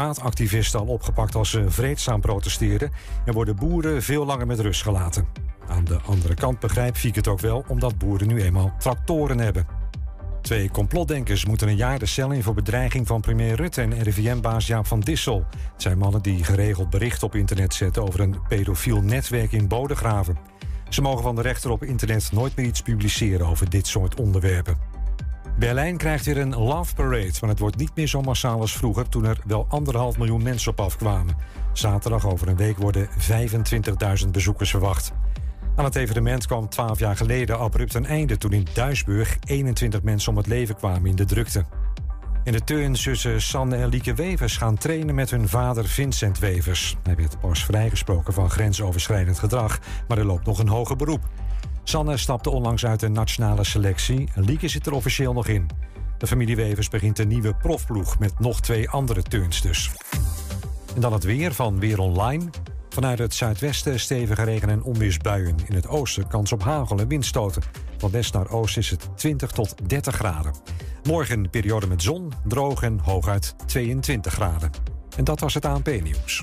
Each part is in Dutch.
Maatactivisten al opgepakt als ze vreedzaam protesteerden en worden boeren veel langer met rust gelaten. Aan de andere kant begrijpt Fiek het ook wel omdat boeren nu eenmaal tractoren hebben. Twee complotdenkers moeten een jaar de cel in voor bedreiging van premier Rutte en RIVM-baas Jaap van Dissel. Het zijn mannen die geregeld berichten op internet zetten over een pedofiel netwerk in Bodegraven. Ze mogen van de rechter op internet nooit meer iets publiceren over dit soort onderwerpen. Berlijn krijgt weer een Love Parade, maar het wordt niet meer zo massaal als vroeger toen er wel anderhalf miljoen mensen op afkwamen. Zaterdag over een week worden 25.000 bezoekers verwacht. Aan het evenement kwam 12 jaar geleden abrupt een einde toen in Duisburg 21 mensen om het leven kwamen in de drukte. In de turnzussen Sanne en Lieke Wevers gaan trainen met hun vader Vincent Wevers. Hij werd pas vrijgesproken van grensoverschrijdend gedrag, maar er loopt nog een hoger beroep. Sanne stapte onlangs uit de nationale selectie. Lieke zit er officieel nog in. De familie Wevers begint een nieuwe profploeg met nog twee andere turnsters. En dan het weer van Weer Online. Vanuit het zuidwesten stevige regen- en onweersbuien. In het oosten kans op hagel en windstoten. Van west naar oost is het 20 tot 30 graden. Morgen periode met zon, droog en hooguit 22 graden. En dat was het ANP-nieuws.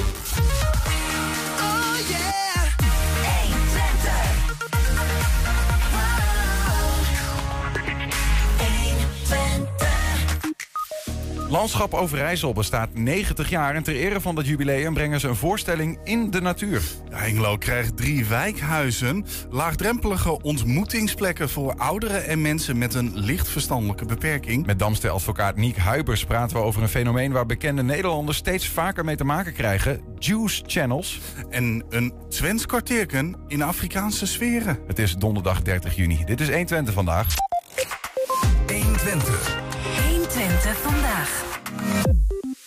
Landschap Overijssel bestaat 90 jaar en ter ere van dat jubileum brengen ze een voorstelling in de natuur. Hengelo krijgt drie wijkhuizen, laagdrempelige ontmoetingsplekken voor ouderen en mensen met een licht verstandelijke beperking. Met Damste advocaat Niek Huibers praten we over een fenomeen waar bekende Nederlanders steeds vaker mee te maken krijgen: juice channels. En een Twents kwartierken in Afrikaanse sferen. Het is donderdag 30 juni. Dit is 120 vandaag. 120. 120 vandaag.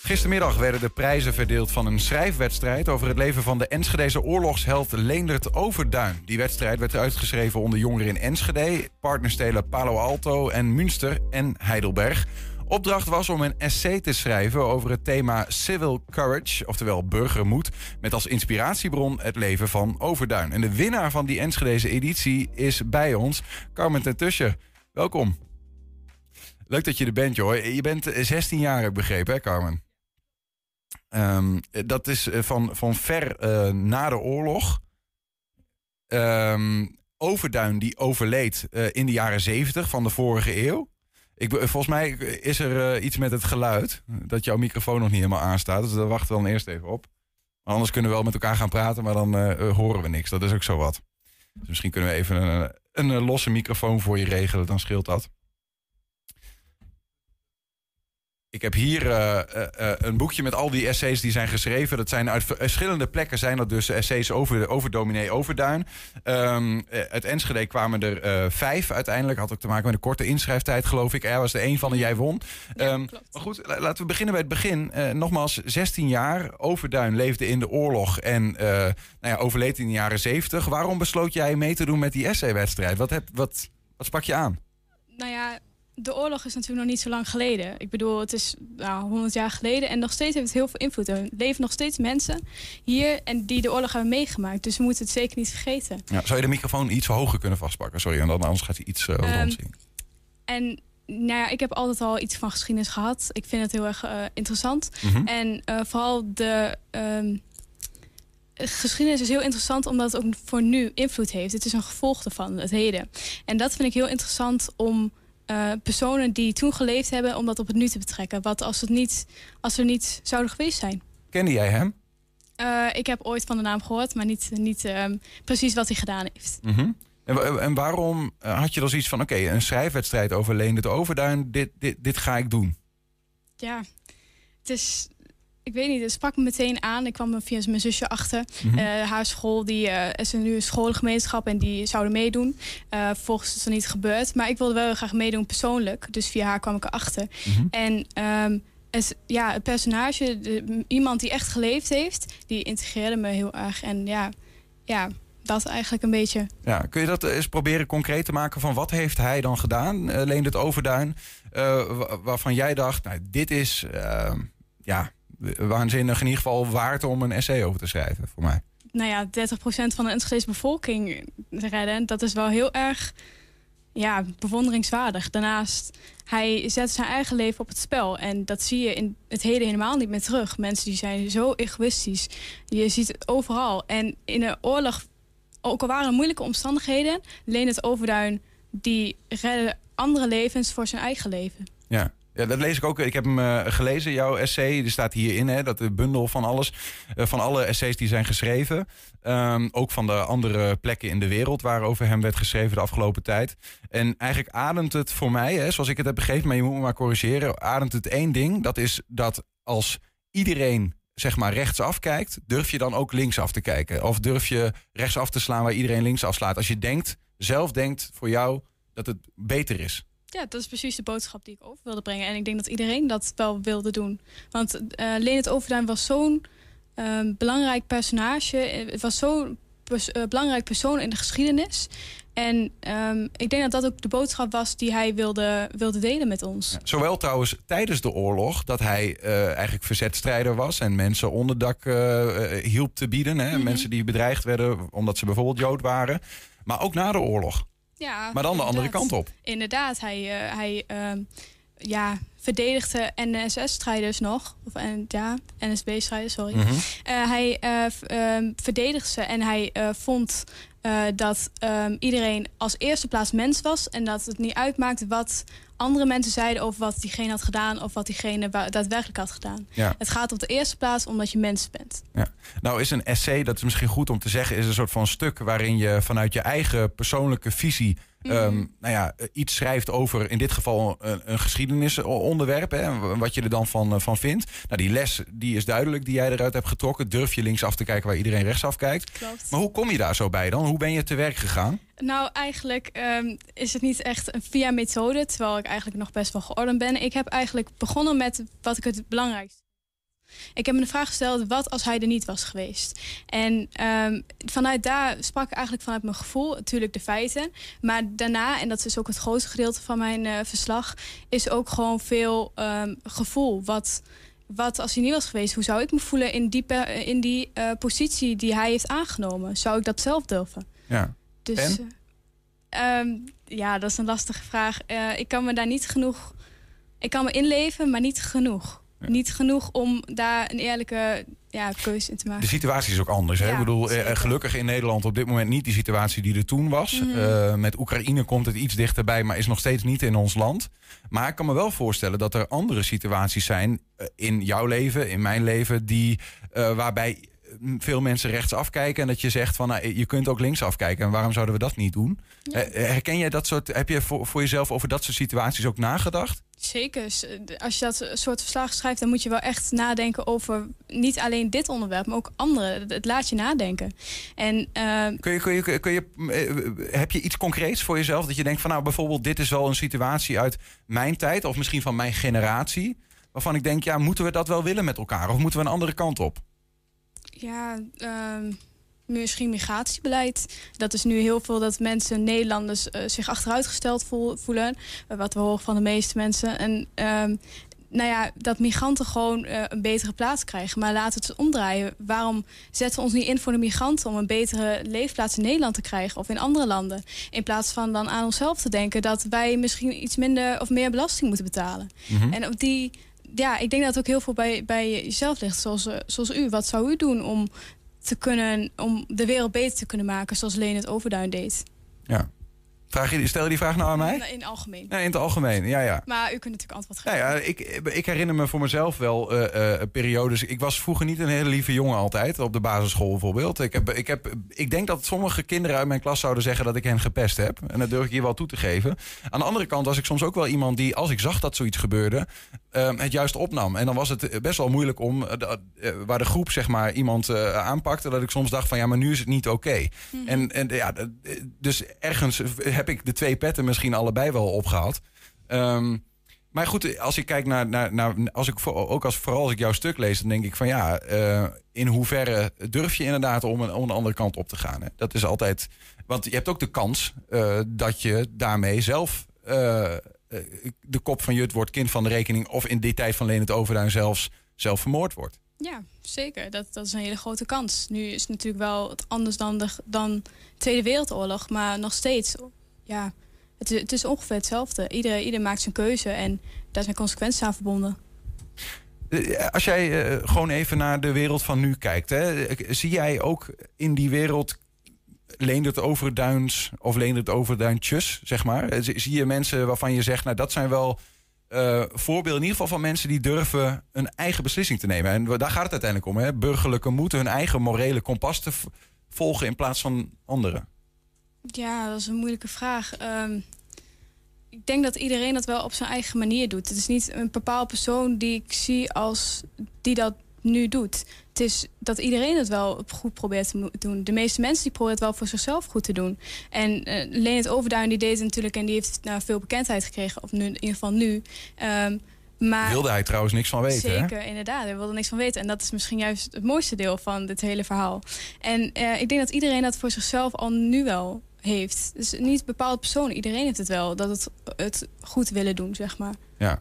Gistermiddag werden de prijzen verdeeld van een schrijfwedstrijd over het leven van de Enschedeze oorlogsheld Leendert Overduin. Die wedstrijd werd uitgeschreven onder jongeren in Enschede, partnerstelen Palo Alto en Münster en Heidelberg. Opdracht was om een essay te schrijven over het thema Civil Courage, oftewel burgermoed, met als inspiratiebron het leven van Overduin. En de winnaar van die Enschedeze editie is bij ons, Carmen ten. Welkom. Leuk dat je er bent, joh. Je bent 16 jaar, heb ik begrepen, hè, Carmen? Ehm, dat is eh, van, van ver eh, na de oorlog. Ehm, Overduin die overleed eh, in de jaren 70 van de vorige eeuw. Ik, volgens mij is er eh, iets met het geluid. Dat jouw microfoon nog niet helemaal aanstaat. Dus daar wachten we dan eerst even op. Anders kunnen we wel met elkaar gaan praten, maar dan eh, eh, horen we niks. Dat is ook zo wat. Dus misschien kunnen we even een, een, eh, losse microfoon voor je regelen. Dan scheelt dat. Ik heb hier eh, eh, eh, een boekje met al die essays die zijn geschreven. Dat zijn uit verschillende plekken zijn dat dus essays over, over dominee Overduin. Eh, uit Enschede kwamen er vijf uiteindelijk. Had ook te maken met een korte inschrijftijd, geloof ik. Er was er één van en jij won. Ehm, maar goed, la- laten we beginnen bij het begin. Nogmaals, 16 jaar. Overduin leefde in de oorlog en nou ja, overleed in de jaren 70. Waarom besloot jij mee te doen met die essaywedstrijd? Wat, heb, wat, wat sprak je aan? Nou ja, de oorlog is natuurlijk nog niet zo lang geleden. Ik bedoel, het is nou, 100 jaar geleden en nog steeds heeft het heel veel invloed. Er leven nog steeds mensen hier en die de oorlog hebben meegemaakt. Dus we moeten het zeker niet vergeten. Ja, zou je de microfoon iets hoger kunnen vastpakken? Sorry, en dan anders gaat hij iets uh, rondzingen. En nou ja, ik heb altijd al iets van geschiedenis gehad. Ik vind het heel erg eh, interessant. Mhm. En eh, vooral de ehm, geschiedenis is heel interessant omdat het ook voor nu invloed heeft. Het is een gevolg ervan, het heden. En dat vind ik heel interessant om eh, personen die toen geleefd hebben, om dat op het nu te betrekken. Wat als het niet, als er niet zouden geweest zijn. Kende jij hem? Eh, ik heb ooit van de naam gehoord, maar niet, niet ehm, precies wat hij gedaan heeft. Mhm. En, wa- en waarom eh, had je dan zoiets van... oké, een schrijfwedstrijd over Leendert Overduin, dit, dit, dit ga ik doen? Ja, het is. Ik weet niet, het sprak me meteen aan. Ik kwam er via mijn zusje achter. Mhm. Eh, haar school, die eh, is er nu een scholengemeenschap en die zouden meedoen. Eh vervolgens is dat niet gebeurd. Maar ik wilde wel heel graag meedoen persoonlijk. Dus via haar kwam ik erachter. Mhm. En ehm, het, ja, het personage, de- iemand die echt geleefd heeft, die integreerde me heel erg. En ja, ja dat eigenlijk een beetje. Ja, kun je dat eens proberen concreet te maken van wat heeft hij dan gedaan, uh, Leendert Overduin, uh, wa- waarvan jij dacht, nou, dit is uh, ja, waanzinnig in ieder geval waard om een essay over te schrijven voor mij. Nou ja, 30% van de Enschedese bevolking redden, dat is wel heel erg ja, bewonderingswaardig. Daarnaast, hij zet zijn eigen leven op het spel. En dat zie je in het heden helemaal niet meer terug. Mensen die zijn zo egoïstisch. Je ziet het overal. En in de oorlog, ook al waren er moeilijke omstandigheden... Leen het Overduin, die redde andere levens voor zijn eigen leven. Ja. Ja, dat lees ik ook. Ik heb hem uh, gelezen, jouw essay. Er staat hierin, hè, dat de bundel van alles. Uh, van alle essays die zijn geschreven. Um, ook van de andere plekken in de wereld waarover hem werd geschreven de afgelopen tijd. En eigenlijk ademt het voor mij, hè, zoals ik het heb begrepen, maar je moet me maar corrigeren. Ademt het één ding. Dat is dat als iedereen zeg maar rechtsaf kijkt, durf je dan ook linksaf te kijken? Of durf je rechtsaf te slaan waar iedereen linksaf slaat? Als je denkt, zelf denkt voor jou dat het beter is. Ja, dat is precies de boodschap die ik over wilde brengen. En ik denk dat iedereen dat wel wilde doen. Want uh, Leonard Overduin was zo'n uh, belangrijk personage. Het was zo'n pers uh, belangrijk persoon in de geschiedenis. En um, ik denk dat dat ook de boodschap was die hij wilde, wilde delen met ons. Ja, zowel trouwens tijdens de oorlog, dat hij uh, eigenlijk verzetstrijder was en mensen onderdak uh, hielp te bieden. Hè? Mm -hmm. Mensen die bedreigd werden omdat ze bijvoorbeeld Jood waren. Maar ook na de oorlog. Ja, maar dan de andere kant op. Inderdaad, hij, uh, hij uh, ja, verdedigde NSS-strijders nog. Of en, ja, NSB-strijders, sorry. Mm -hmm. uh, hij verdedigde ze en hij vond dat um, iedereen als eerste plaats mens was. En dat het niet uitmaakte wat andere mensen zeiden over wat diegene had gedaan... of wat diegene daadwerkelijk had gedaan. Ja. Het gaat op de eerste plaats omdat je mens bent. Ja. Nou is een essay, dat is misschien goed om te zeggen... is een soort van stuk waarin je vanuit je eigen persoonlijke visie... Mm -hmm. um, nou ja, iets schrijft over in dit geval een, een geschiedenisonderwerp. Hè, wat je er dan van, van vindt. Nou, die les die is duidelijk die jij eruit hebt getrokken. Durf je linksaf te kijken waar iedereen rechtsaf kijkt. Klopt. Maar hoe kom je daar zo bij dan? Hoe ben je te werk gegaan? Nou, eigenlijk um, is het niet echt via methode, terwijl ik eigenlijk nog best wel geordend ben. Ik heb eigenlijk begonnen met wat ik het belangrijkste. Ik heb me de vraag gesteld, wat als hij er niet was geweest? En um, vanuit daar sprak ik eigenlijk vanuit mijn gevoel, natuurlijk de feiten. Maar daarna, en dat is ook het grootste gedeelte van mijn uh, verslag... is ook gewoon veel um, gevoel. Wat, wat als hij niet was geweest, hoe zou ik me voelen in die, in die uh, positie die hij heeft aangenomen? Zou ik dat zelf durven? Ja. Dus, en? Uh, um, ja, dat is een lastige vraag. Uh, ik kan me daar niet genoeg... Ik kan me inleven, maar niet genoeg. Ja. Niet genoeg om daar een eerlijke ja, keuze in te maken. De situatie is ook anders. Hè? Ik bedoel, zeker. eh, gelukkig in Nederland op dit moment niet die situatie die er toen was. Mhm. Mm -hmm. met Oekraïne komt het iets dichterbij, maar is nog steeds niet in ons land. Maar ik kan me wel voorstellen dat er andere situaties zijn uh, in jouw leven, in mijn leven, die, uh, waarbij veel mensen rechtsaf kijken en dat je zegt van nou, je kunt ook linksaf kijken en waarom zouden we dat niet doen? Ja. Herken jij dat soort, heb je voor, voor jezelf over dat soort situaties ook nagedacht? Zeker. Als je dat soort verslag schrijft, dan moet je wel echt nadenken over niet alleen dit onderwerp, maar ook andere. Het laat je nadenken. En, uh, kun je, kun je, kun je, heb je iets concreets voor jezelf dat je denkt van nou bijvoorbeeld dit is wel een situatie uit mijn tijd of misschien van mijn generatie, waarvan ik denk ja moeten we dat wel willen met elkaar of moeten we een andere kant op? Ja, uh, misschien migratiebeleid. Dat is nu heel veel dat mensen, Nederlanders, uh, zich achteruitgesteld voelen. Uh, wat we horen van de meeste mensen. En uh, nou ja, dat migranten gewoon uh, een betere plaats krijgen. Maar laten we het omdraaien. Waarom zetten we ons niet in voor de migranten... om een betere leefplaats in Nederland te krijgen of in andere landen? In plaats van dan aan onszelf te denken... dat wij misschien iets minder of meer belasting moeten betalen. Mm -hmm. En op die ja, ik denk dat het ook heel veel bij, bij jezelf ligt. Zoals, uh, zoals u. Wat zou u doen om, te kunnen, om de wereld beter te kunnen maken... zoals Leen het Overduin deed? Ja. Vraag je, stel je die vraag nou aan mij? In het algemeen. Ja, in het algemeen, ja, ja. Maar u kunt natuurlijk antwoord geven. Ja, ja ik, ik herinner me voor mezelf wel uh, uh, periodes... Ik was vroeger niet een hele lieve jongen altijd, op de basisschool bijvoorbeeld. Ik, heb, ik, heb, ik denk dat sommige kinderen uit mijn klas zouden zeggen dat ik hen gepest heb. En dat durf ik hier wel toe te geven. Aan de andere kant was ik soms ook wel iemand die, als ik zag dat zoiets gebeurde... Uh, het juist opnam. En dan was het best wel moeilijk om, waar de groep zeg maar iemand aanpakte... dat ik soms dacht van ja, maar nu is het niet oké. Okay. Mm -hmm. En, en ja, dus ergens heb ik de twee petten misschien allebei wel opgehaald. Um, Maar goed, als ik kijk naar, naar, naar als ik ook als vooral als ik jouw stuk lees, dan denk ik van ja, uh, in hoeverre durf je inderdaad om een, andere kant op te gaan? Hè? Dat is altijd, want je hebt ook de kans uh, dat je daarmee zelf uh, de kop van Jut wordt kind van de rekening, of in die tijd van Leen het Overduin zelfs zelf vermoord wordt. Ja, zeker. Dat, dat is een hele grote kans. Nu is het natuurlijk wel het anders dan de dan Tweede Wereldoorlog, maar nog steeds, ja, het is, het is ongeveer hetzelfde. Ieder, ieder maakt zijn keuze en daar zijn consequenties aan verbonden. Eh, als jij uh, gewoon even naar de wereld van nu kijkt, hè, zie jij ook in die wereld Leendert Overduins of Leendert Overduintjes, zeg maar? Zie je mensen waarvan je zegt, nou dat zijn wel voorbeelden in ieder geval van mensen die durven een eigen beslissing te nemen. En daar gaat het uiteindelijk om. Hè? Burgerlijke moeten hun eigen morele kompas te volgen in plaats van anderen. Ja, dat is een moeilijke vraag. Um, ik denk dat iedereen dat wel op zijn eigen manier doet. Het is niet een bepaalde persoon die ik zie als die dat nu doet. Het is dat iedereen het wel goed probeert te doen. De meeste mensen die proberen het wel voor zichzelf goed te doen. En uh, Leonard Overduin die deed het natuurlijk en die heeft nou, veel bekendheid gekregen. Of nu, in ieder geval nu. Um, maar wilde hij trouwens niks van weten. Zeker, hè? inderdaad. Hij wilde niks van weten. En dat is misschien juist het mooiste deel van dit hele verhaal. En uh, ik denk dat iedereen dat voor zichzelf al nu wel heeft. Dus niet bepaalde personen. Iedereen heeft het wel. Dat het, het goed willen doen, zeg maar. Ja.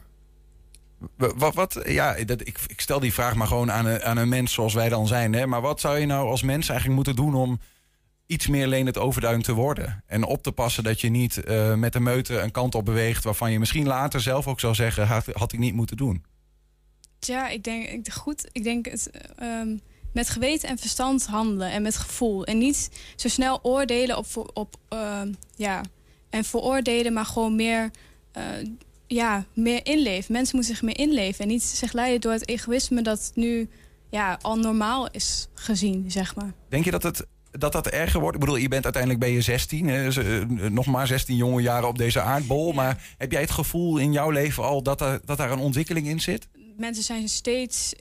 Wat, wat, ja, dat, ik, ik stel die vraag maar gewoon aan een, aan een mens zoals wij dan zijn. Hè? Maar wat zou je nou als mens eigenlijk moeten doen om iets meer leen het overduin te worden? En op te passen dat je niet uh, met de meute een kant op beweegt... waarvan je misschien later zelf ook zou zeggen... had, had ik niet moeten doen. Ja, ik denk ik, goed. Ik denk het, um, met geweten en verstand handelen en met gevoel. En niet zo snel oordelen op, op uh, ja, en veroordelen, maar gewoon meer... Uh, ja, meer inleven. Mensen moeten zich meer inleven. En niet zich leiden door het egoïsme dat nu ja, al normaal is gezien, zeg maar. Denk je dat het dat dat erger wordt? Ik bedoel, je bent uiteindelijk ben je 16, hè, nog maar 16 jonge jaren op deze aardbol. Ja. Maar heb jij het gevoel in jouw leven al dat, er, dat daar een ontwikkeling in zit? Mensen zijn steeds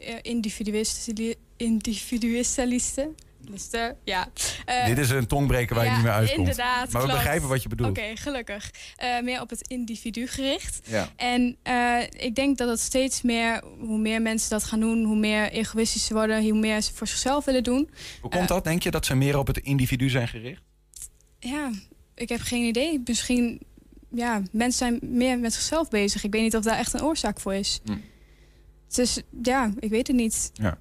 individualisten. individualisten Mister, ja. Uh, Dit is een tongbreker waar ja, je niet meer uitkomt. Inderdaad, maar we begrijpen wat je bedoelt. Oké, okay, gelukkig. Uh, meer op het individu gericht. Ja. En uh, ik denk dat het steeds meer, hoe meer mensen dat gaan doen, hoe meer egoïstisch ze worden, hoe meer ze voor zichzelf willen doen. Hoe komt dat? Denk je dat ze meer op het individu zijn gericht? Ja, ik heb geen idee. Misschien, ja, mensen zijn meer met zichzelf bezig. Ik weet niet of daar echt een oorzaak voor is. Hm. Dus ja, ik weet het niet. Ja.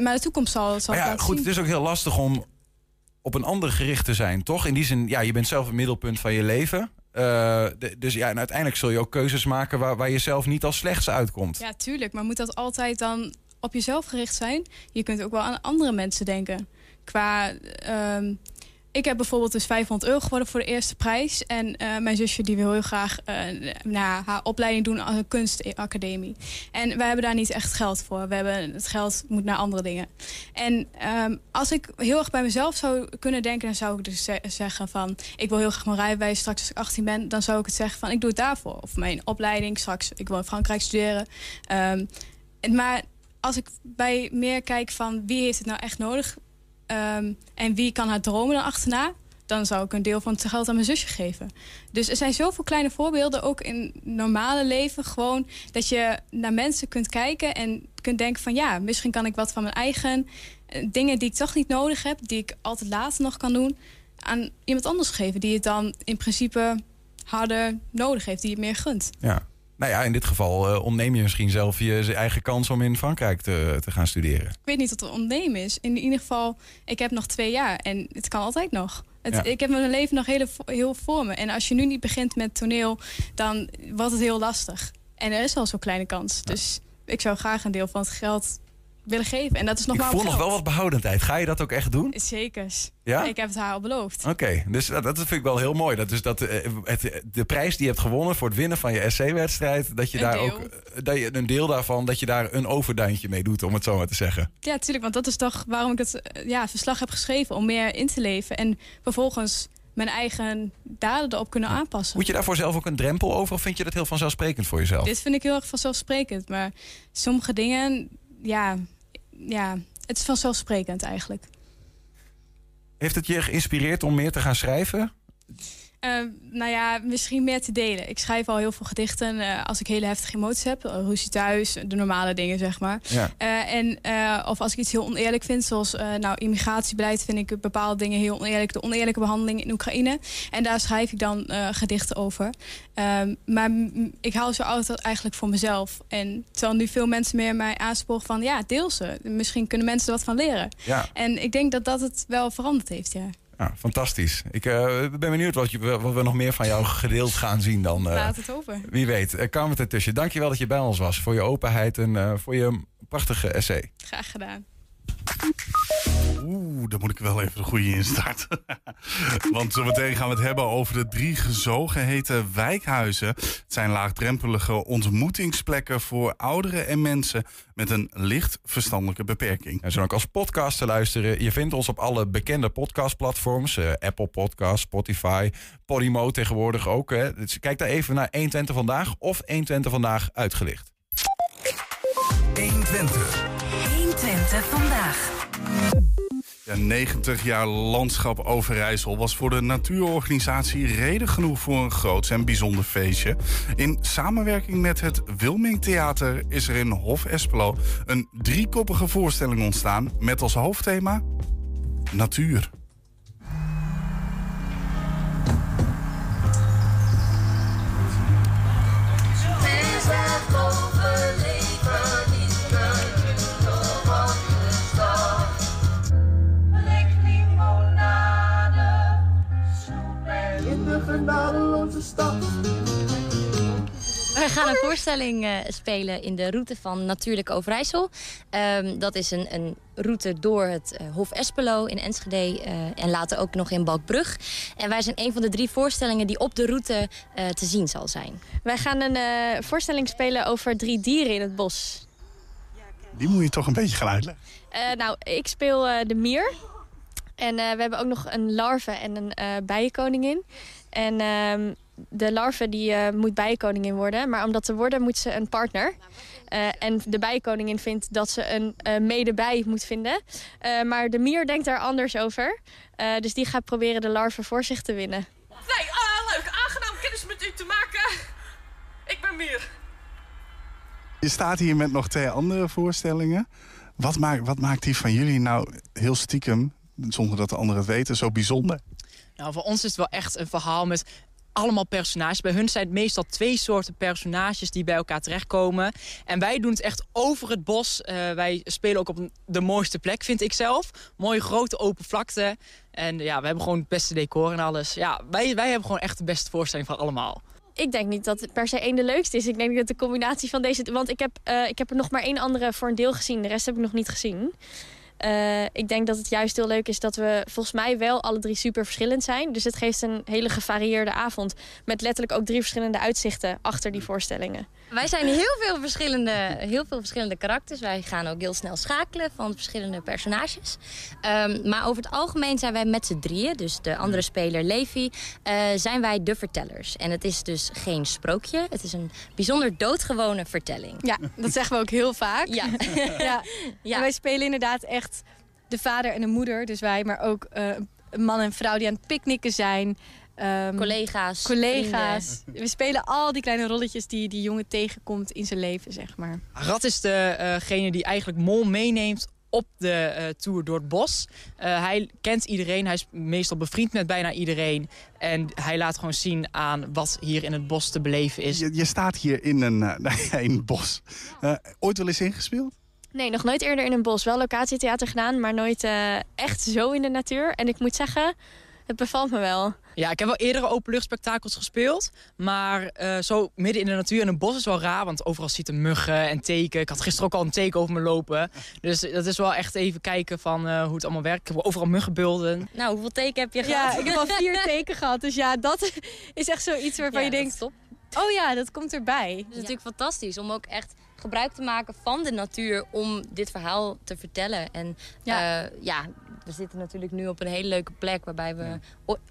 Maar de toekomst zal, zal ja, goed, zien. het is ook heel lastig om op een ander gericht te zijn, toch? In die zin, ja, je bent zelf het middelpunt van je leven. Uh, de, dus ja, en uiteindelijk zul je ook keuzes maken waar, waar je zelf niet als slechts uitkomt. Ja, tuurlijk. Maar moet dat altijd dan op jezelf gericht zijn? Je kunt ook wel aan andere mensen denken. Qua uh, ik heb bijvoorbeeld dus 500 euro geworden voor de eerste prijs. En uh, mijn zusje die wil heel graag uh, haar opleiding doen aan een kunstacademie. En wij hebben daar niet echt geld voor. We hebben, het geld moet naar andere dingen. En um, als ik heel erg bij mezelf zou kunnen denken... dan zou ik dus zeggen van... ik wil heel graag mijn rijbewijs straks als ik 18 ben. Dan zou ik het zeggen van ik doe het daarvoor. Of mijn opleiding straks. Ik wil in Frankrijk studeren. Um, maar als ik bij meer kijk van wie heeft het nou echt nodig Um, en wie kan haar dromen dan achterna? Dan zou ik een deel van het geld aan mijn zusje geven. Dus er zijn zoveel kleine voorbeelden, ook in normale leven. Gewoon dat je naar mensen kunt kijken en kunt denken van... ja, misschien kan ik wat van mijn eigen uh, dingen die ik toch niet nodig heb... die ik altijd later nog kan doen, aan iemand anders geven. Die het dan in principe harder nodig heeft, die het meer gunt. Ja. Nou ja, in dit geval uh, ontneem je misschien zelf je eigen kans om in Frankrijk te, te gaan studeren. Ik weet niet wat er ontnemen is. In ieder geval, ik heb nog twee jaar en het kan altijd nog. Het, ja. Ik heb mijn leven nog hele, heel voor me. En als je nu niet begint met toneel, dan wordt het heel lastig. En er is al zo'n kleine kans. Ja. Dus ik zou graag een deel van het geld willen geven. En dat is nog Ik maar voel nog wel wat behoudendheid. Ga je dat ook echt doen? Zeker. Ja? Ik heb het haar al beloofd. Oké, okay. dus dat, dat, vind ik wel heel mooi. Dat is dat uh, het, de prijs die je hebt gewonnen voor het winnen van je SC-wedstrijd, dat je een daar deel. ook dat je een deel daarvan, dat je daar een overduintje mee doet, om het zo maar te zeggen. Ja, tuurlijk, want dat is toch waarom ik het ja, verslag heb geschreven, om meer in te leven en vervolgens mijn eigen daden erop kunnen aanpassen. Moet je daarvoor zelf ook een drempel over, of vind je dat heel vanzelfsprekend voor jezelf? Dit vind ik heel erg vanzelfsprekend, maar sommige dingen, ja, ja, het is vanzelfsprekend eigenlijk. Heeft het je geïnspireerd om meer te gaan schrijven? Uh, nou ja, misschien meer te delen. Ik schrijf al heel veel gedichten uh, als ik hele heftige emoties heb. Uh, ruzie thuis, de normale dingen, zeg maar. Ja. en, of als ik iets heel oneerlijk vind, zoals nou, immigratiebeleid... vind ik bepaalde dingen heel oneerlijk. De oneerlijke behandeling in Oekraïne. En daar schrijf ik dan gedichten over. Ehm, maar ik hou ze altijd eigenlijk voor mezelf. En terwijl nu veel mensen meer mij aansporen van... ja, deel ze. Misschien kunnen mensen er wat van leren. Ja. En ik denk dat dat het wel veranderd heeft, ja. Ja, fantastisch. Ik uh, ben benieuwd wat, je, wat, we nog meer van jou gedeeld gaan zien dan. Uh, Laat het over. Wie weet. Uh, Carmen ertussen. Dankjewel dat je bij ons was. Voor je openheid en voor je prachtige essay. Graag gedaan. Oeh, daar moet ik wel even de goede in starten. Want zometeen gaan we het hebben over de drie gezogeheten wijkhuizen. Het zijn laagdrempelige ontmoetingsplekken voor ouderen en mensen met een licht verstandelijke beperking. En zo ook als podcast te luisteren. Je vindt ons op alle bekende podcastplatforms. Uh, Apple Podcast, Spotify, Podimo tegenwoordig ook. Hè. Dus kijk daar even naar 120 Vandaag of 120 Vandaag uitgelicht. 120. 120 Vandaag. Ja, 90 jaar landschap Overijssel was voor de natuurorganisatie reden genoeg voor een groots en bijzonder feestje. In samenwerking met het Wilming Theater is er in Hof Espelo een driekoppige voorstelling ontstaan met als hoofdthema natuur. Gaan een voorstelling uh, spelen in de route van Natuurlijk Overijssel. Um, dat is een, een, route door het uh, Hof Espelo in Enschede uh, en later ook nog in Balkbrug. En wij zijn een van de drie voorstellingen die op de route te zien zal zijn. Wij gaan een voorstelling spelen over drie dieren in het bos. Die moet je toch een beetje gaan uitleggen. nou, ik speel de mier. En we hebben ook nog een larve en een bijenkoningin. En ehm, de larve die, uh, moet bijenkoningin worden. Maar om dat te worden moet ze een partner. Uh, en de bijenkoningin vindt dat ze een uh, medebij moet vinden. maar de mier denkt daar anders over. dus die gaat proberen de larve voor zich te winnen. Nee, ah, leuk. Aangenaam kennis met u te maken. Ik ben Mier. Je staat hier met nog twee andere voorstellingen. Wat maakt, wat maakt die van jullie nou heel stiekem, zonder dat de anderen het weten, zo bijzonder? Nou, voor ons is het wel echt een verhaal met allemaal personages. Bij hun zijn het meestal twee soorten personages die bij elkaar terechtkomen. En wij doen het echt over het bos. Uh, wij spelen ook op de mooiste plek, vind ik zelf. Mooie grote open vlakte. En ja, we hebben gewoon het beste decor en alles. Ja, wij, wij hebben gewoon echt de beste voorstelling van allemaal. Ik denk niet dat per se één de leukste is. Ik denk dat de combinatie van deze... Want ik heb, uh, ik heb er nog maar één andere voor een deel gezien. De rest heb ik nog niet gezien. Uh, ik denk dat het juist heel leuk is dat we volgens mij wel alle drie super verschillend zijn. Dus het geeft een hele gevarieerde avond. Met letterlijk ook drie verschillende uitzichten achter die voorstellingen. Wij zijn heel veel verschillende, heel veel verschillende karakters. Wij gaan ook heel snel schakelen van verschillende personages. Um, maar over het algemeen zijn wij met z'n drieën, dus de andere speler Levi, uh, zijn wij de vertellers. En het is dus geen sprookje. Het is een bijzonder doodgewone vertelling. Ja, dat zeggen we ook heel vaak. Ja. ja. ja. En wij spelen inderdaad echt de vader en de moeder, dus wij, maar ook uh, een man en vrouw die aan het picknicken zijn. Um, collega's. Collega's. We spelen al die kleine rolletjes die die jongen tegenkomt in zijn leven, zeg maar. Rad is degene uh die eigenlijk Mol meeneemt op de uh, tour door het bos. Uh, hij kent iedereen, hij is meestal bevriend met bijna iedereen. En hij laat gewoon zien aan wat hier in het bos te beleven is. Je, je staat hier in een, uh, in een bos. ooit wel eens ingespeeld? Nee, nog nooit eerder in een bos. Wel locatietheater gedaan, maar nooit echt zo in de natuur. En ik moet zeggen, het bevalt me wel. Ja, ik heb wel eerdere openluchtspectakels gespeeld. Maar uh, zo midden in de natuur in een bos is wel raar. Want overal zitten muggen en teken. Ik had gisteren ook al een teken over me lopen. Dus dat is wel echt even kijken van uh, hoe het allemaal werkt. Ik heb overal muggenbulden. Nou, hoeveel teken heb je gehad? Ja, ik heb al vier teken gehad. Dus ja, dat is echt zoiets waarvan ja, je denkt... Stop. Oh ja, dat komt erbij. Het is natuurlijk fantastisch om ook echt gebruik te maken van de natuur om dit verhaal te vertellen. En ja, uh, ja we zitten natuurlijk nu op een hele leuke plek waarbij we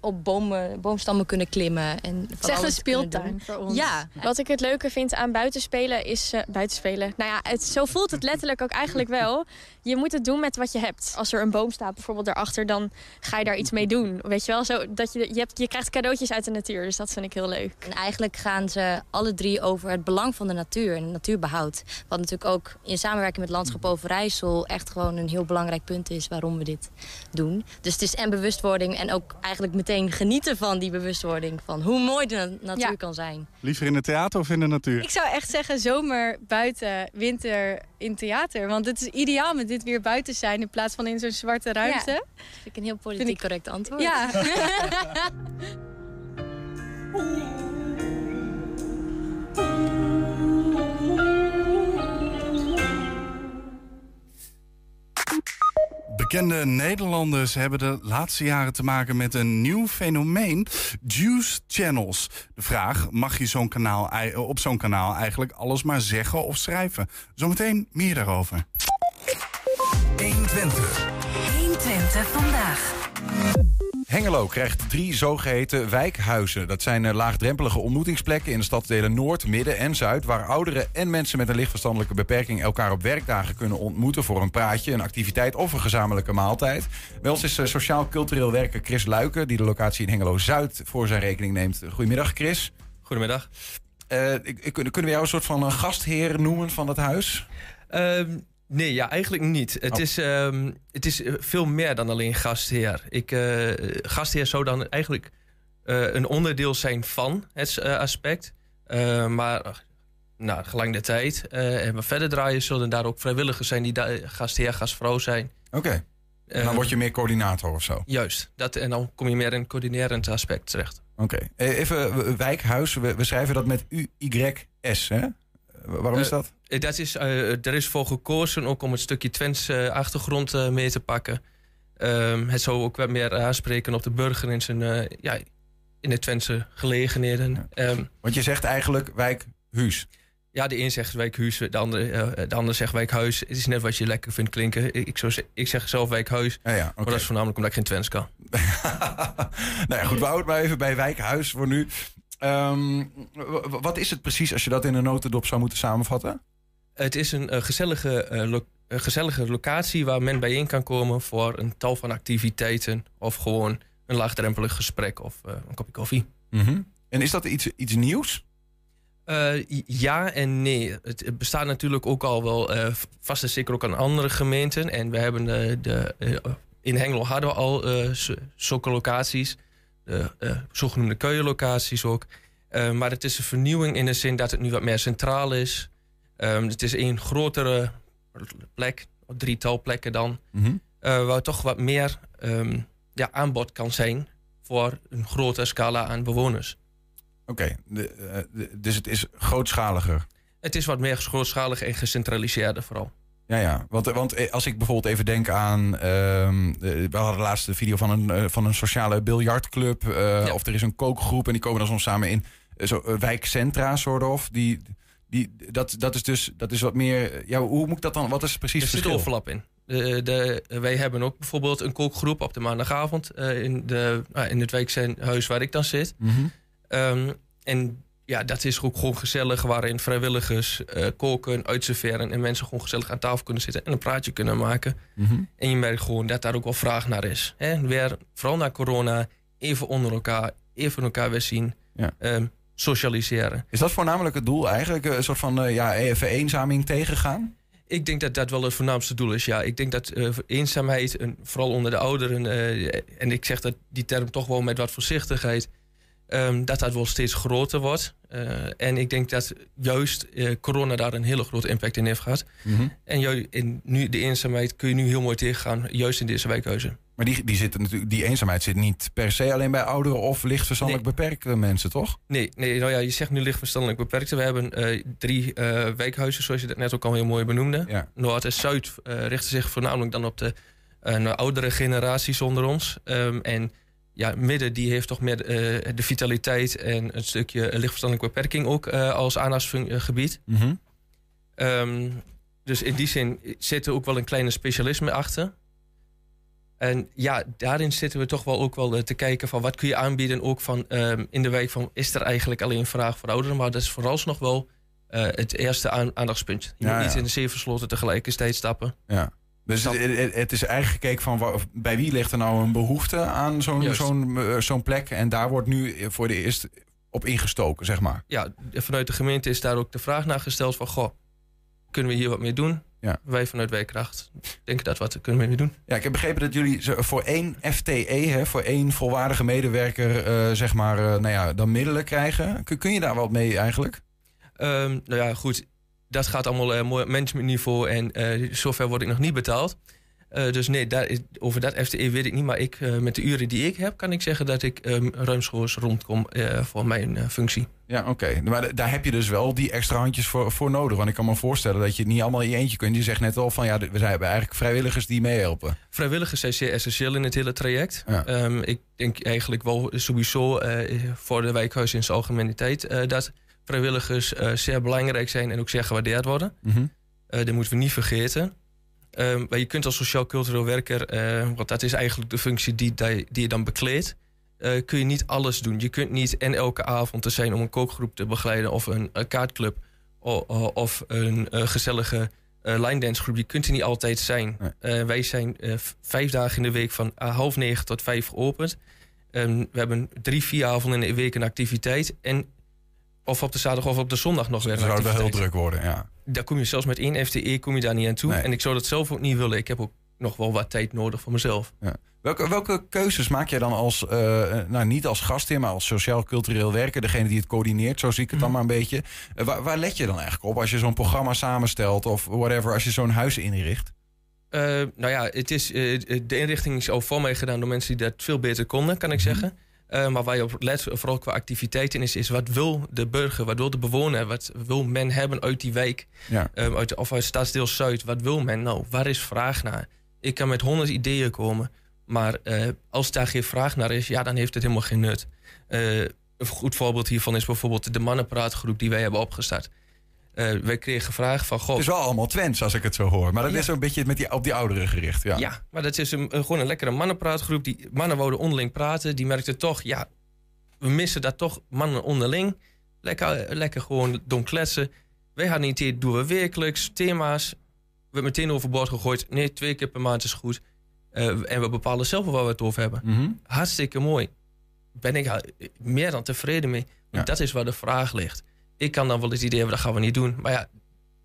op bomen, boomstammen kunnen klimmen. En het is echt een speeltuin voor ons. Ja. Wat ik het leuke vind aan buitenspelen is... Uh, buitenspelen, nou ja, het, zo voelt het letterlijk ook eigenlijk wel... je moet het doen met wat je hebt. Als er een boom staat bijvoorbeeld daarachter, dan ga je daar iets mee doen. Weet je wel, zo, dat je, je, hebt, je krijgt cadeautjes uit de natuur. Dus dat vind ik heel leuk. En eigenlijk gaan ze alle drie over het belang van de natuur en het natuurbehoud. Wat natuurlijk ook in samenwerking met Landschap Overijssel echt gewoon een heel belangrijk punt is waarom we dit doen. Dus het is en bewustwording en ook eigenlijk meteen genieten van die bewustwording. Van hoe mooi de natuur kan zijn. Liever in het theater of in de natuur? Ik zou echt zeggen zomer, buiten, winter in theater. Want het is ideaal met dit weer buiten zijn in plaats van in zo'n zwarte ruimte. Ja, dat vind ik een heel politiek correct antwoord. Ja. Bekende Nederlanders hebben de laatste jaren te maken met een nieuw fenomeen: juice channels. De vraag: mag je zo'n kanaal, op zo'n kanaal eigenlijk alles maar zeggen of schrijven? Zometeen meer daarover. 120. 120 vandaag. Hengelo krijgt drie zogeheten wijkhuizen. Dat zijn eh, laagdrempelige ontmoetingsplekken in de stadsdelen Noord, Midden en Zuid... waar ouderen en mensen met een lichtverstandelijke beperking... elkaar op werkdagen kunnen ontmoeten voor een praatje, een activiteit... of een gezamenlijke maaltijd. Bij ons is eh, sociaal-cultureel werker Chris Luiken... die de locatie in Hengelo-Zuid voor zijn rekening neemt. Goedemiddag, Chris. Goedemiddag. Eh, ik- ik- kunnen we jou een soort van gastheer noemen van het huis? Ehm, nee, ja, eigenlijk niet. Het, Oh. is, ehm, het is eh, veel meer dan alleen gastheer. Ik, eh, gastheer zou dan eigenlijk eh, een onderdeel zijn van het aspect. Maar nou, gelang de tijd en we verder draaien... zullen daar ook vrijwilligers zijn die daar gastheer, gastvrouw zijn. Oké. En dan word je meer coördinator of zo? Juist. Dat, en dan kom je meer in het coördinerend aspect terecht. Oké. Even wijkhuis. We, we schrijven dat met U-Y-S, hè? Waarom is Eh, dat? eh, dat is, eh, er is voor gekozen ook om het stukje Twents eh, achtergrond mee te pakken. Ehm, het zou ook wat meer aanspreken op de burger in, zijn, ja, in de Twentse gelegenheden. Ehm, Want je zegt eigenlijk wijkhuis. ja, de een zegt wijkhuis, de andere, eh, de ander zegt wijkhuis. Het is net wat je lekker vindt klinken. Ik, zeg zelf wijkhuis, Ja, ja, maar dat is voornamelijk omdat ik geen Twents kan. nou ja, goed, we houden het maar even bij wijkhuis voor nu. Ehm, wat is het precies als je dat in een notendop zou moeten samenvatten? Het is een eh, gezellige, eh, lo- een gezellige locatie waar men bijeen kan komen voor een tal van activiteiten. Of gewoon een laagdrempelig gesprek of eh, een kopje koffie. En is dat iets, iets nieuws? Eh, ja en nee. Het, bestaat natuurlijk ook al wel eh, vast en zeker ook aan andere gemeenten. En we hebben eh, de, eh, in Hengelo hadden we al eh, zulke locaties. De eh, zogenoemde keuenlocaties ook. Eh, maar het is een vernieuwing in de zin dat het nu wat meer centraal is. Ehm, het is een grotere plek, drietal plekken dan. Mhm. eh, waar toch wat meer ehm, ja, aanbod kan zijn voor een grote scala aan bewoners. Oké, eh, dus het is grootschaliger. Het is wat meer grootschalig en gecentraliseerder vooral. Ja, ja. Want, want eh, als ik bijvoorbeeld even denk aan... eh, we hadden de laatste video van een, eh, van een sociale biljartclub. eh, Of er is een kookgroep en die komen dan soms samen in eh, zo, eh, wijkcentra, soort of. Die, die, dat, dat is dus dat is wat meer... eh, Ja, hoe moet ik dat dan... Wat is precies Er het zit overlap in. De, de, wij hebben ook bijvoorbeeld een kookgroep op de maandagavond eh, in, de, ah, in het wijkhuis waar ik dan zit. Mhm. Ehm, en ja, dat is ook gewoon gezellig, waarin vrijwilligers eh, koken, uitserveren en mensen gewoon gezellig aan tafel kunnen zitten en een praatje kunnen maken. Mhm. En je merkt gewoon dat daar ook wel vraag naar is. Hè? Weer, vooral na corona, even onder elkaar, even elkaar weer zien, Ja. ehm, socialiseren. Is dat voornamelijk het doel eigenlijk? Een soort van eh, ja, eh, vereenzaming tegengaan? Ik denk dat dat wel het voornaamste doel is. Ja, ik denk dat eh, eenzaamheid, en vooral onder de ouderen, eh, en ik zeg dat die term toch wel met wat voorzichtigheid, ehm, dat dat wel steeds groter wordt. Eh, en ik denk dat juist eh, corona daar een hele grote impact in heeft gehad. Mhm. En ju- in nu, de eenzaamheid kun je nu heel mooi tegengaan, juist in deze wijkhuizen. Maar die, die, zitten natuurlijk, die eenzaamheid zit niet per se alleen bij ouderen of licht verstandelijk beperkte mensen, toch? Nee, nee nou ja, je zegt nu licht verstandelijk beperkte. We hebben eh, drie wijkhuizen, zoals je dat net ook al heel mooi benoemde. Ja. Noord en Zuid richten zich voornamelijk dan op de oudere generaties onder ons. Ehm, en ja, midden die heeft toch meer eh, de vitaliteit en een stukje lichtverstandelijke beperking ook eh, als aandachtsgebied. Mhm. Ehm, dus in die zin zit er ook wel een kleine specialisme achter. En ja, daarin zitten we toch wel ook wel eh, te kijken van wat kun je aanbieden ook van ehm, in de wijk van is er eigenlijk alleen vraag voor ouderen, maar dat is vooralsnog wel eh, het eerste aan- aandachtspunt. Je Ja, moet niet ja. in de zeven sloten tegelijkertijd stappen. Ja. Dus het, het- het is eigenlijk gekeken van bij wie ligt er nou een behoefte aan zo'n zo'n eh, zo'n plek. En daar wordt nu voor de eerst op ingestoken, zeg maar. Ja, vanuit de gemeente is daar ook de vraag naar gesteld van... Goh, kunnen we hier wat mee doen? Ja. Wij vanuit Wijkracht denken dat wat kunnen we mee doen. Ja, ik heb begrepen dat jullie voor één FTE, hè, voor één volwaardige medewerker, eh, zeg maar, eh, nou ja, dan middelen krijgen. Kun, kun je daar wat mee eigenlijk? Ehm, nou ja, goed. Dat gaat allemaal eh, mooi op managementniveau en eh, zover word ik nog niet betaald. Eh, dus nee, daar is, over dat FTE weet ik niet. Maar ik, met de uren die ik heb, kan ik zeggen dat ik ehm ruimschoots rondkom voor mijn functie. Ja, oké. Maar daar heb je dus wel die extra handjes voor, voor nodig. Want ik kan me voorstellen dat je het niet allemaal in je eentje kunt. Je zegt net al van ja, we zijn hebben eigenlijk vrijwilligers die meehelpen. Vrijwilligers zijn zeer essentieel in het hele traject. Ja. Ehm, ik denk eigenlijk wel sowieso voor de wijkhuis in zijn algemeeniteit... eh, dat vrijwilligers eh, zeer belangrijk zijn en ook zeer gewaardeerd worden. Mhm. Eh, dat moeten we niet vergeten. Ehm, maar je kunt als sociaal-cultureel werker, eh, want dat is eigenlijk de functie die, die, die je dan bekleedt, kun je niet alles doen. Je kunt niet en elke avond er zijn om een kookgroep te begeleiden of een, een kaartclub of een gezellige line dance groep. Je kunt er niet altijd zijn. Wij zijn vijf dagen in de week van half negen tot vijf geopend. Ehm, we hebben drie, vier avonden in de week een activiteit. En of op de zaterdag of op de zondag nog weer Dan een zou wel heel druk worden, ja. Daar kom je zelfs met één FTE kom je daar niet aan toe. En ik zou dat zelf ook niet willen. Ik heb ook nog wel wat tijd nodig voor mezelf. Ja. Welke, welke keuzes maak jij dan als, eh, nou niet als gastheer, maar als sociaal-cultureel werker, degene die het coördineert, zo zie ik het dan maar een beetje. Eh, waar, waar let je dan eigenlijk op als je zo'n programma samenstelt of whatever, als je zo'n huis inricht? Eh, nou ja, het is, eh, de inrichting is al voor mij gedaan door mensen die dat veel beter konden, kan ik zeggen. Eh, maar waar je op let, vooral qua activiteiten, is, is wat wil de burger, wat wil de bewoner, wat wil men hebben uit die wijk, Ja. Eh, uit, of uit Stadsdeel Zuid, wat wil men nou? Waar is vraag naar? Ik kan met honderd ideeën komen, maar eh, als daar geen vraag naar is, ja, dan heeft het helemaal geen nut. Eh, een goed voorbeeld hiervan is bijvoorbeeld de mannenpraatgroep die wij hebben opgestart. Eh, wij kregen gevraagd van, goh, Het is wel allemaal Twents als ik het zo hoor, maar dat Ja. is zo'n beetje met die, op die ouderen gericht. Ja. Ja, maar dat is een, gewoon een lekkere mannenpraatgroep. Die mannen wouden onderling praten. Die merkten toch, ja, we missen dat toch mannen onderling. Lekker, lekker gewoon dom kletsen. Wij hadden een idee, doen we wekelijks thema's. We hebben meteen overboord gegooid. Nee, twee keer per maand is goed. Eh, en we bepalen zelf wel waar we het over hebben. Mhm. Hartstikke mooi. Ben ik er meer dan tevreden mee. Dat is waar de vraag ligt. Ik kan dan wel het idee hebben, dat gaan we niet doen. Maar ja,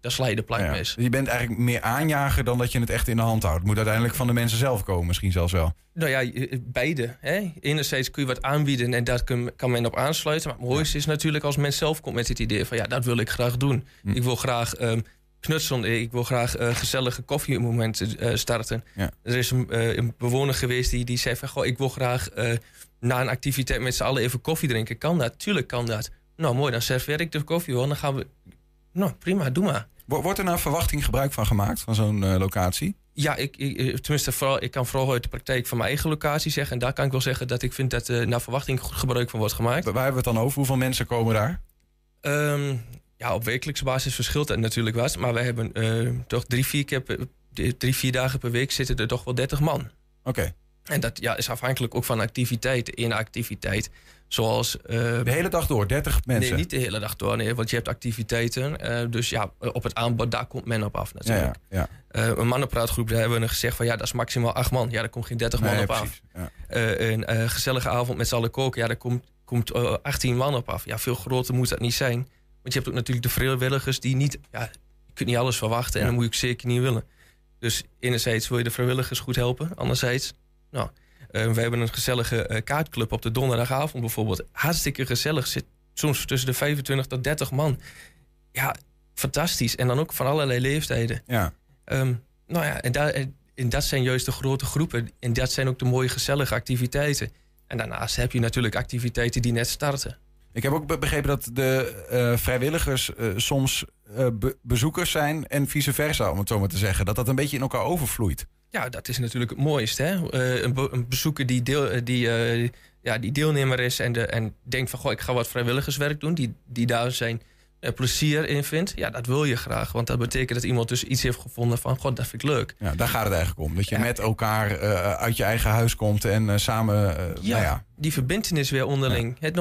daar sla je de plank Ja. mis. Je bent eigenlijk meer aanjager dan dat je het echt in de hand houdt. Het moet uiteindelijk van de mensen zelf komen, misschien zelfs wel. Nou ja, eh, beide. Hè? Enerzijds kun je wat aanbieden en daar kan men op aansluiten. Maar het mooiste is natuurlijk als men zelf komt met het idee van... ja, dat wil ik graag doen. Hm. Ik wil graag ehm knutselen, ik wil graag eh, gezellige koffiemomenten eh, starten. Ja. Er is een, eh, een bewoner geweest die, die zei van... Goh, ik wil graag na een activiteit met z'n allen even koffie drinken. Kan dat? Tuurlijk kan dat. Nou mooi, dan serveer ik de koffie hoor. Dan gaan we... Nou prima, doe maar. Wo- Wordt er nou verwachting gebruik van gemaakt, van zo'n eh, locatie? Ja, ik, ik, eh, tenminste, vooral, ik kan vooral uit de praktijk van mijn eigen locatie zeggen. En daar kan ik wel zeggen dat ik vind dat er naar verwachting goed gebruik van wordt gemaakt. Waar hebben we het dan over? Hoeveel mensen komen daar? Ehm, ja, op wekelijkse basis verschilt dat natuurlijk wat. Maar wij hebben eh, toch drie, vier keer per, drie, vier dagen per week zitten er toch wel 30 man. Oké. En dat ja, is afhankelijk ook van activiteit. Eén activiteit, zoals... eh, De hele dag door, 30 mensen? Nee, niet de hele dag door. Nee, want je hebt activiteiten. eh, dus ja, op het aanbod, daar komt men op af natuurlijk. Ja, ja. Eh, een mannenpraatgroep, daar hebben we gezegd van ja, dat is maximaal acht man. Ja, daar komt geen 30 man op precies, af. ja. Een gezellige avond met z'n allen koken, ja, daar komt, komt eh, 18 man op af. Ja, veel groter moet dat niet zijn. Want je hebt ook natuurlijk de vrijwilligers die niet, ja, je kunt niet alles verwachten en dat moet je ook zeker niet willen. Dus enerzijds wil je de vrijwilligers goed helpen, anderzijds, nou, eh, we hebben een gezellige eh, kaartclub op de donderdagavond bijvoorbeeld. Hartstikke gezellig, zit soms tussen de 25 tot 30 man. Ja, fantastisch. En dan ook van allerlei leeftijden. Ja. Ehm, nou ja, en, daar, en dat zijn juist de grote groepen. En dat zijn ook de mooie gezellige activiteiten. En daarnaast heb je natuurlijk activiteiten die net starten. Ik heb ook be- begrepen dat de eh, vrijwilligers eh, soms be- bezoekers zijn en vice versa, om het zo maar te zeggen. Dat dat een beetje in elkaar overvloeit. Ja, dat is natuurlijk het mooiste. Hè? Eh, een, be- een bezoeker die, deel, eh, die, eh, ja, die deelnemer is en, de, en denkt van... Goh, ik ga wat vrijwilligerswerk doen, die, die daar zijn plezier in vindt. Ja, dat wil je graag. Want dat betekent dat iemand dus iets heeft gevonden van... God, dat vind ik leuk. Ja, daar gaat het eigenlijk om. Dat je met elkaar uit je eigen huis komt en samen, eh, Ja, nou ja, die verbindenis weer onderling. Het,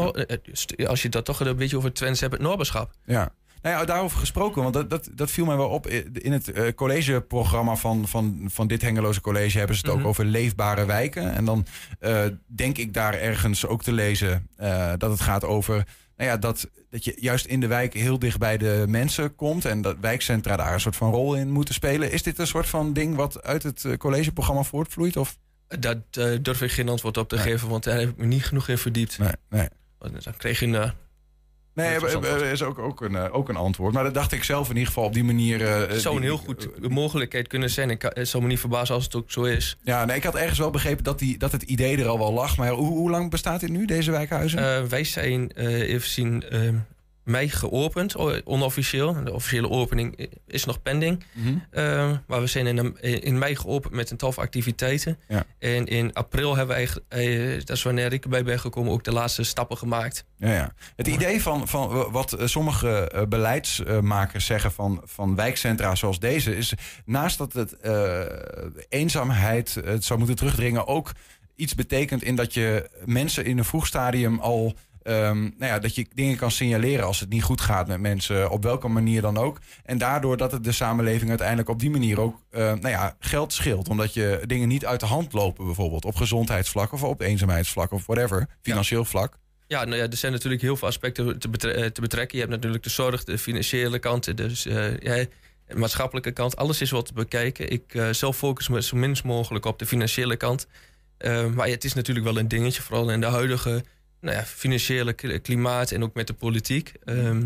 als je dat toch een beetje over Twents hebt, het Noorberschap. Ja. Nou ja, daarover gesproken, want dat, dat, dat viel mij wel op. In het eh, collegeprogramma van, van, van dit Hengeloze College hebben ze het Mhm. ook over leefbare wijken. En dan eh, denk ik daar ergens ook te lezen eh, dat het gaat over nou ja, dat, dat je juist in de wijk heel dicht bij de mensen komt. En dat wijkcentra daar een soort van rol in moeten spelen. Is dit een soort van ding wat uit het collegeprogramma voortvloeit? Of? Daar eh, durf ik geen antwoord op te geven, want daar heb ik me niet genoeg in verdiept. Nee, nee. Dan kreeg je een... eh, Nee, Interessant er er is ook, ook, een, eh, ook een antwoord. Maar dat dacht ik zelf in ieder geval op die manier. eh, Het zou een heel goed mogelijkheid kunnen zijn. Ik, het zou me niet verbazen als het ook zo is. Ja, nee, ik had ergens wel begrepen dat, die, dat het idee er al wel lag. Maar hoe, hoe lang bestaat dit nu, deze wijkhuizen? Eh, wij zijn eh, even zien eh, mei geopend, onofficieel. De officiële opening is nog pending. Mhm. Eh, maar we zijn in, een- in mei geopend met een tal van activiteiten. Ja. En in april hebben we eigenlijk, eh, dat is wanneer ik erbij ben gekomen, ook de laatste stappen gemaakt. Ja, ja. Het idee van, van wat eh, sommige eh, beleidsmakers zeggen van, van wijkcentra zoals deze... is naast dat het eenzaamheid het zou moeten terugdringen... ook iets betekent in dat je mensen in een vroeg stadium al... ehm, nou ja, dat je dingen kan signaleren als het niet goed gaat met mensen, op welke manier dan ook. En daardoor dat het de samenleving uiteindelijk op die manier ook eh, nou ja, geld scheelt. Omdat je dingen niet uit de hand lopen, bijvoorbeeld op gezondheidsvlak of op eenzaamheidsvlak of whatever, financieel vlak. Ja, nou ja, er zijn natuurlijk heel veel aspecten te, betre- eh, te betrekken. Je hebt natuurlijk de zorg, de financiële kant, dus, eh, ja, de maatschappelijke kant. Alles is wat te bekijken. Ik zelf focus me zo minst mogelijk op de financiële kant. Eh, maar het is natuurlijk wel een dingetje, vooral in de huidige nou ja, financiële klimaat en ook met de politiek. Ehm,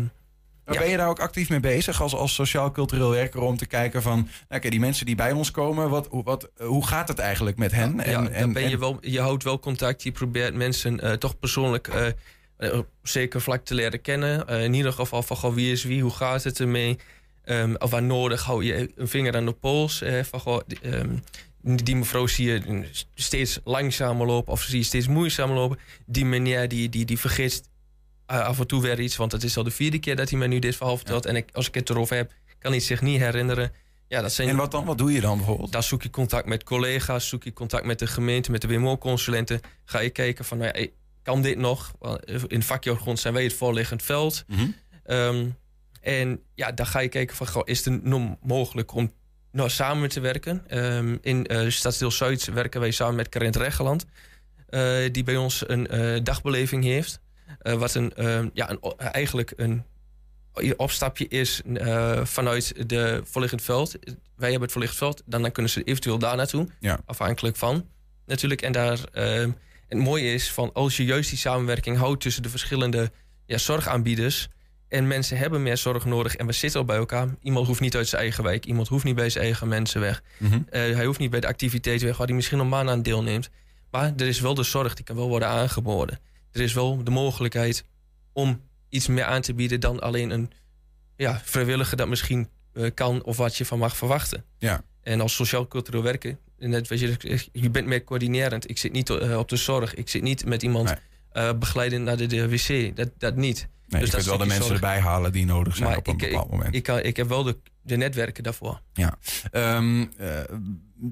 Maar Ben je daar ook actief mee bezig als, als sociaal-cultureel werker om te kijken van, nou, die mensen die bij ons komen, wat, hoe- wat, hoe gaat het eigenlijk met hen? ja, dan ben je, wel, je houdt wel contact. Je probeert mensen eh, toch persoonlijk eh, eh, zeker vlak te leren kennen. In ieder geval van goh, wie is wie, hoe gaat het ermee? Ehm, of waar nodig hou je een vinger aan de pols. van goh, ehm, die mevrouw zie je steeds langzamer lopen of zie je steeds moeizamer lopen. Die meneer die, die, die vergeet eh, af en toe weer iets, want het is al de vierde keer dat hij mij nu dit verhaal vertelt. En ik, als ik het erover heb, kan hij zich niet herinneren. Ja, dat zijn, En wat dan? Wat doe je dan bijvoorbeeld? dan zoek je contact met collega's, zoek je contact met de gemeente, met de WMO-consulenten. Ga je kijken van, nou ja, kan dit nog? Want In vakjargon zijn wij het voorliggend veld. Mhm. Ehm, en ja, dan ga je kijken van, goh, is het nog mogelijk om nou, samen te werken? Ehm, in Stadsdeel Zuid werken wij samen met Karent Regeland. eh, die bij ons een eh, dagbeleving heeft. Wat een, ehm, ja, een, eigenlijk een opstapje is vanuit de voorliggend veld. Wij hebben het voorliggend veld, dan, dan kunnen ze eventueel daar naartoe. Ja. Afhankelijk van natuurlijk. En daar, ehm, het mooie is van als je juist die samenwerking houdt tussen de verschillende ja, zorgaanbieders. En mensen hebben meer zorg nodig en we zitten al bij elkaar. Iemand hoeft niet uit zijn eigen wijk. Iemand hoeft niet bij zijn eigen mensen weg. Mhm. Eh, hij hoeft niet bij de activiteiten weg waar hij misschien normaal aan deelneemt. Maar er is wel de zorg, die kan wel worden aangeboden. Er is wel de mogelijkheid om iets meer aan te bieden dan alleen een ja, vrijwilliger dat misschien eh, kan of wat je van mag verwachten. Ja. En als sociaal-cultureel werken, net wat je, zegt, je bent meer coördinerend. Ik zit niet eh, op de zorg. Ik zit niet met iemand eh, begeleidend naar de, de wc. Dat, dat niet. Nee, je dat kunt wel de mensen zorg. erbij halen die nodig zijn Maar op een ik, bepaald ik, moment. Ik, kan, ik heb wel de, de netwerken daarvoor. Ja. Ehm, eh,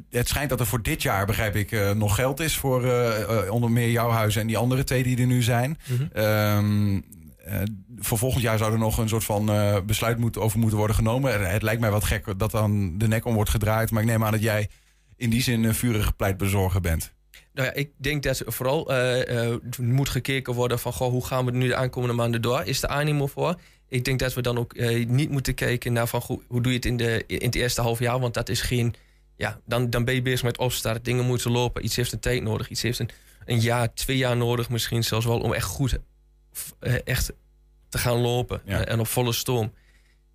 het schijnt dat er voor dit jaar, begrijp ik, eh, nog geld is voor eh, onder meer jouw huis en die andere twee die er nu zijn. Mhm. Ehm, eh, voor volgend jaar zou er nog een soort van besluit moeten, over moeten worden genomen. Het lijkt mij wat gek dat dan de nek om wordt gedraaid. Maar ik neem aan dat jij in die zin een vurige pleitbezorger bent. Nou ja, ik denk dat vooral eh, eh, moet gekeken worden van goh, hoe gaan we nu de aankomende maanden door? Is de animo voor? Ik denk dat we dan ook eh, niet moeten kijken naar van goh, hoe doe je het in, de, in het eerste half jaar, want dat is geen. Ja, dan, dan ben je bezig met opstart. Dingen moeten lopen. Iets heeft een tijd nodig. Iets heeft een, een jaar, twee jaar nodig, misschien zelfs wel om echt goed echt te gaan lopen Ja. en op volle stoom.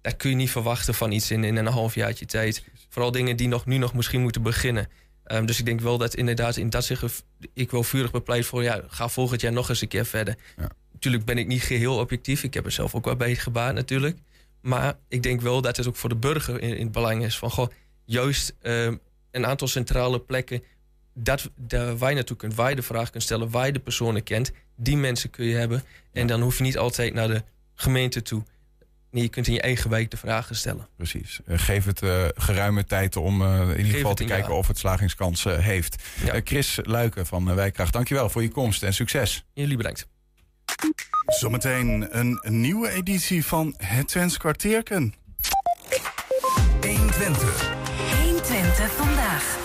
Dat kun je niet verwachten van iets in, in een halfjaartje tijd. Vooral dingen die nog, nu nog misschien moeten beginnen. Ehm, dus ik denk wel dat inderdaad in dat zich ik wel vurig bepleit voor ja, ga volgend jaar nog eens een keer verder. Ja. Natuurlijk ben ik niet geheel objectief. Ik heb er zelf ook wel bij gebaat natuurlijk. Maar ik denk wel dat het ook voor de burger in, in het belang is van goh, juist ehm, een aantal centrale plekken dat, daar waar je naartoe kunt, waar je de vraag kunt stellen, waar je de personen kent, die mensen kun je hebben. En dan hoef je niet altijd naar de gemeente toe. Nee, je kunt in je eigen wijk de vragen stellen. Precies. Eh, geef het eh, geruime tijd om eh, in ieder geval te kijken of het slagingskansen heeft. Eh, Chris Luiken van Wijkracht, dankjewel voor je komst en succes. Jullie bedankt. Zometeen een nieuwe editie van Het Twents Kwartierken. 120. 120 vandaag.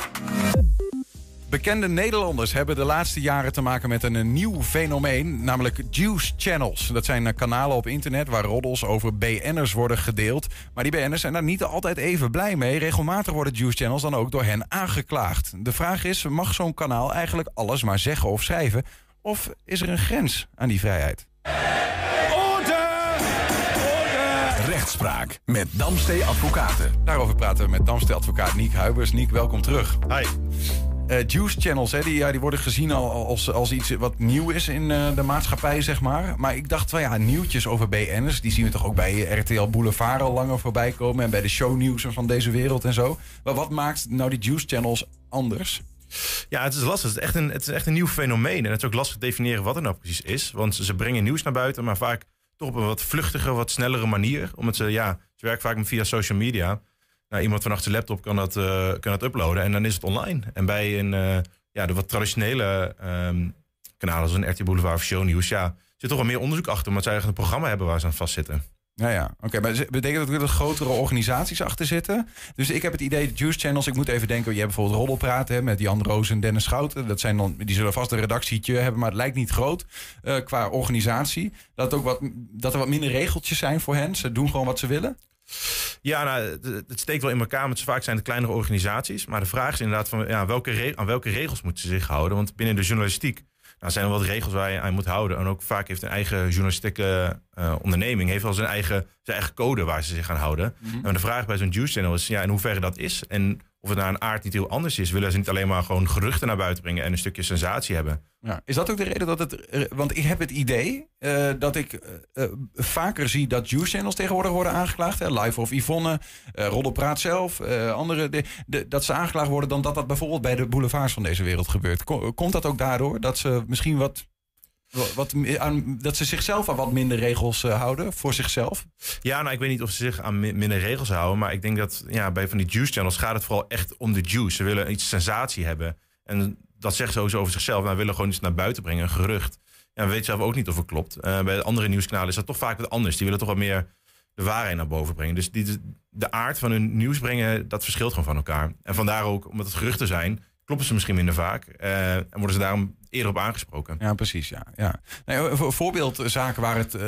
Bekende Nederlanders hebben de laatste jaren te maken met een, nieuw fenomeen, namelijk juice channels. Dat zijn eh, kanalen op internet waar roddels over BN'ers worden gedeeld. Maar die BN'ers zijn daar niet altijd even blij mee. Regelmatig worden juice channels dan ook door hen aangeklaagd. De vraag is, mag zo'n kanaal eigenlijk alles maar zeggen of schrijven? Of is er een grens aan die vrijheid? Rechtspraak met Damstee Advocaten. Daarover praten we met Damstee advocaat Niek Huibers. Niek, welkom terug. Hi. Eh, juice channels, hè, die, worden gezien al als, als iets wat nieuw is in eh, de maatschappij, zeg maar. Maar ik dacht van ja, nieuwtjes over BN'ers, die zien we toch ook bij RTL Boulevard al langer voorbij komen. En bij de shownieuws van deze wereld en zo. Maar wat maakt nou die juice channels anders? Ja, het is lastig. Het is, echt een, het is echt een nieuw fenomeen. En het is ook lastig te definiëren wat er nou precies is. Want ze brengen nieuws naar buiten, maar vaak toch op een wat vluchtige, wat snellere manier. Omdat ze, ja, ze werken vaak via social media. Nou, iemand van achter de laptop kan dat, eh, kan dat uploaden en dan is het online. En bij een, eh, ja, de wat traditionele ehm, kanalen zoals een RT Boulevard of Show ja, zit toch wel meer onderzoek achter, omdat zij eigenlijk een programma hebben waar ze aan vastzitten. Ja, ja. Oké, maar betekent dat er grotere organisaties achter zitten? Dus ik heb het idee, Juice Channels, ik moet even denken, je hebt bijvoorbeeld Roddelpraat hè, met Jan Roos en Dennis Schouten. Dat zijn dan, die zullen vast een redactietje hebben, maar het lijkt niet groot eh, qua organisatie. Dat, ook wat, dat er wat minder regeltjes zijn voor hen. Ze doen gewoon wat ze willen. Ja, nou, het- steekt wel in elkaar, want vaak zijn het kleinere organisaties. Maar de vraag is inderdaad van, ja, welke aan welke regels moeten ze zich houden? Want binnen de journalistiek nou, zijn er wat regels waar je aan moet houden. En ook vaak heeft een eigen journalistieke eh, onderneming... heeft wel zijn eigen, zijn eigen code waar ze zich aan houden. Mhm. En de vraag bij zo'n juice channel is ja, in hoeverre dat is... en of het naar een aard niet heel anders is. Willen ze niet alleen maar gewoon geruchten naar buiten brengen... en een stukje sensatie hebben? Ja. Is dat ook de reden dat het. eh, Want ik heb het idee eh, dat ik eh, vaker zie dat juice channels tegenwoordig worden aangeklaagd. Hè? Live of Yvonne, eh Roddelpraat zelf, andere. De, de- dat ze aangeklaagd worden dan dat dat bijvoorbeeld bij de boulevards van deze wereld gebeurt. Ko- Komt dat ook daardoor dat ze misschien wat. Wat- aan, dat ze zichzelf aan wat minder regels eh, houden voor zichzelf? Ja, nou, ik weet niet of ze zich aan mi- minder regels houden. Maar ik denk dat ja, bij van die juice channels gaat het vooral echt om de juice. Ze willen iets sensatie hebben. En dat zegt ze over zichzelf. Nou, willen gewoon iets naar buiten brengen, een gerucht. Ja, we weten zelf ook niet of het klopt. Eh, bij de andere nieuwskanalen is dat toch vaak wat anders. Die willen toch wat meer de waarheid naar boven brengen. Dus de aard van hun nieuws brengen, dat verschilt gewoon van elkaar. En vandaar ook, omdat het geruchten zijn, kloppen ze misschien minder vaak. eh, en worden ze daarom eerder op aangesproken. Ja, precies. Ja, ja. Nou, een voorbeeldzaken waar het, eh,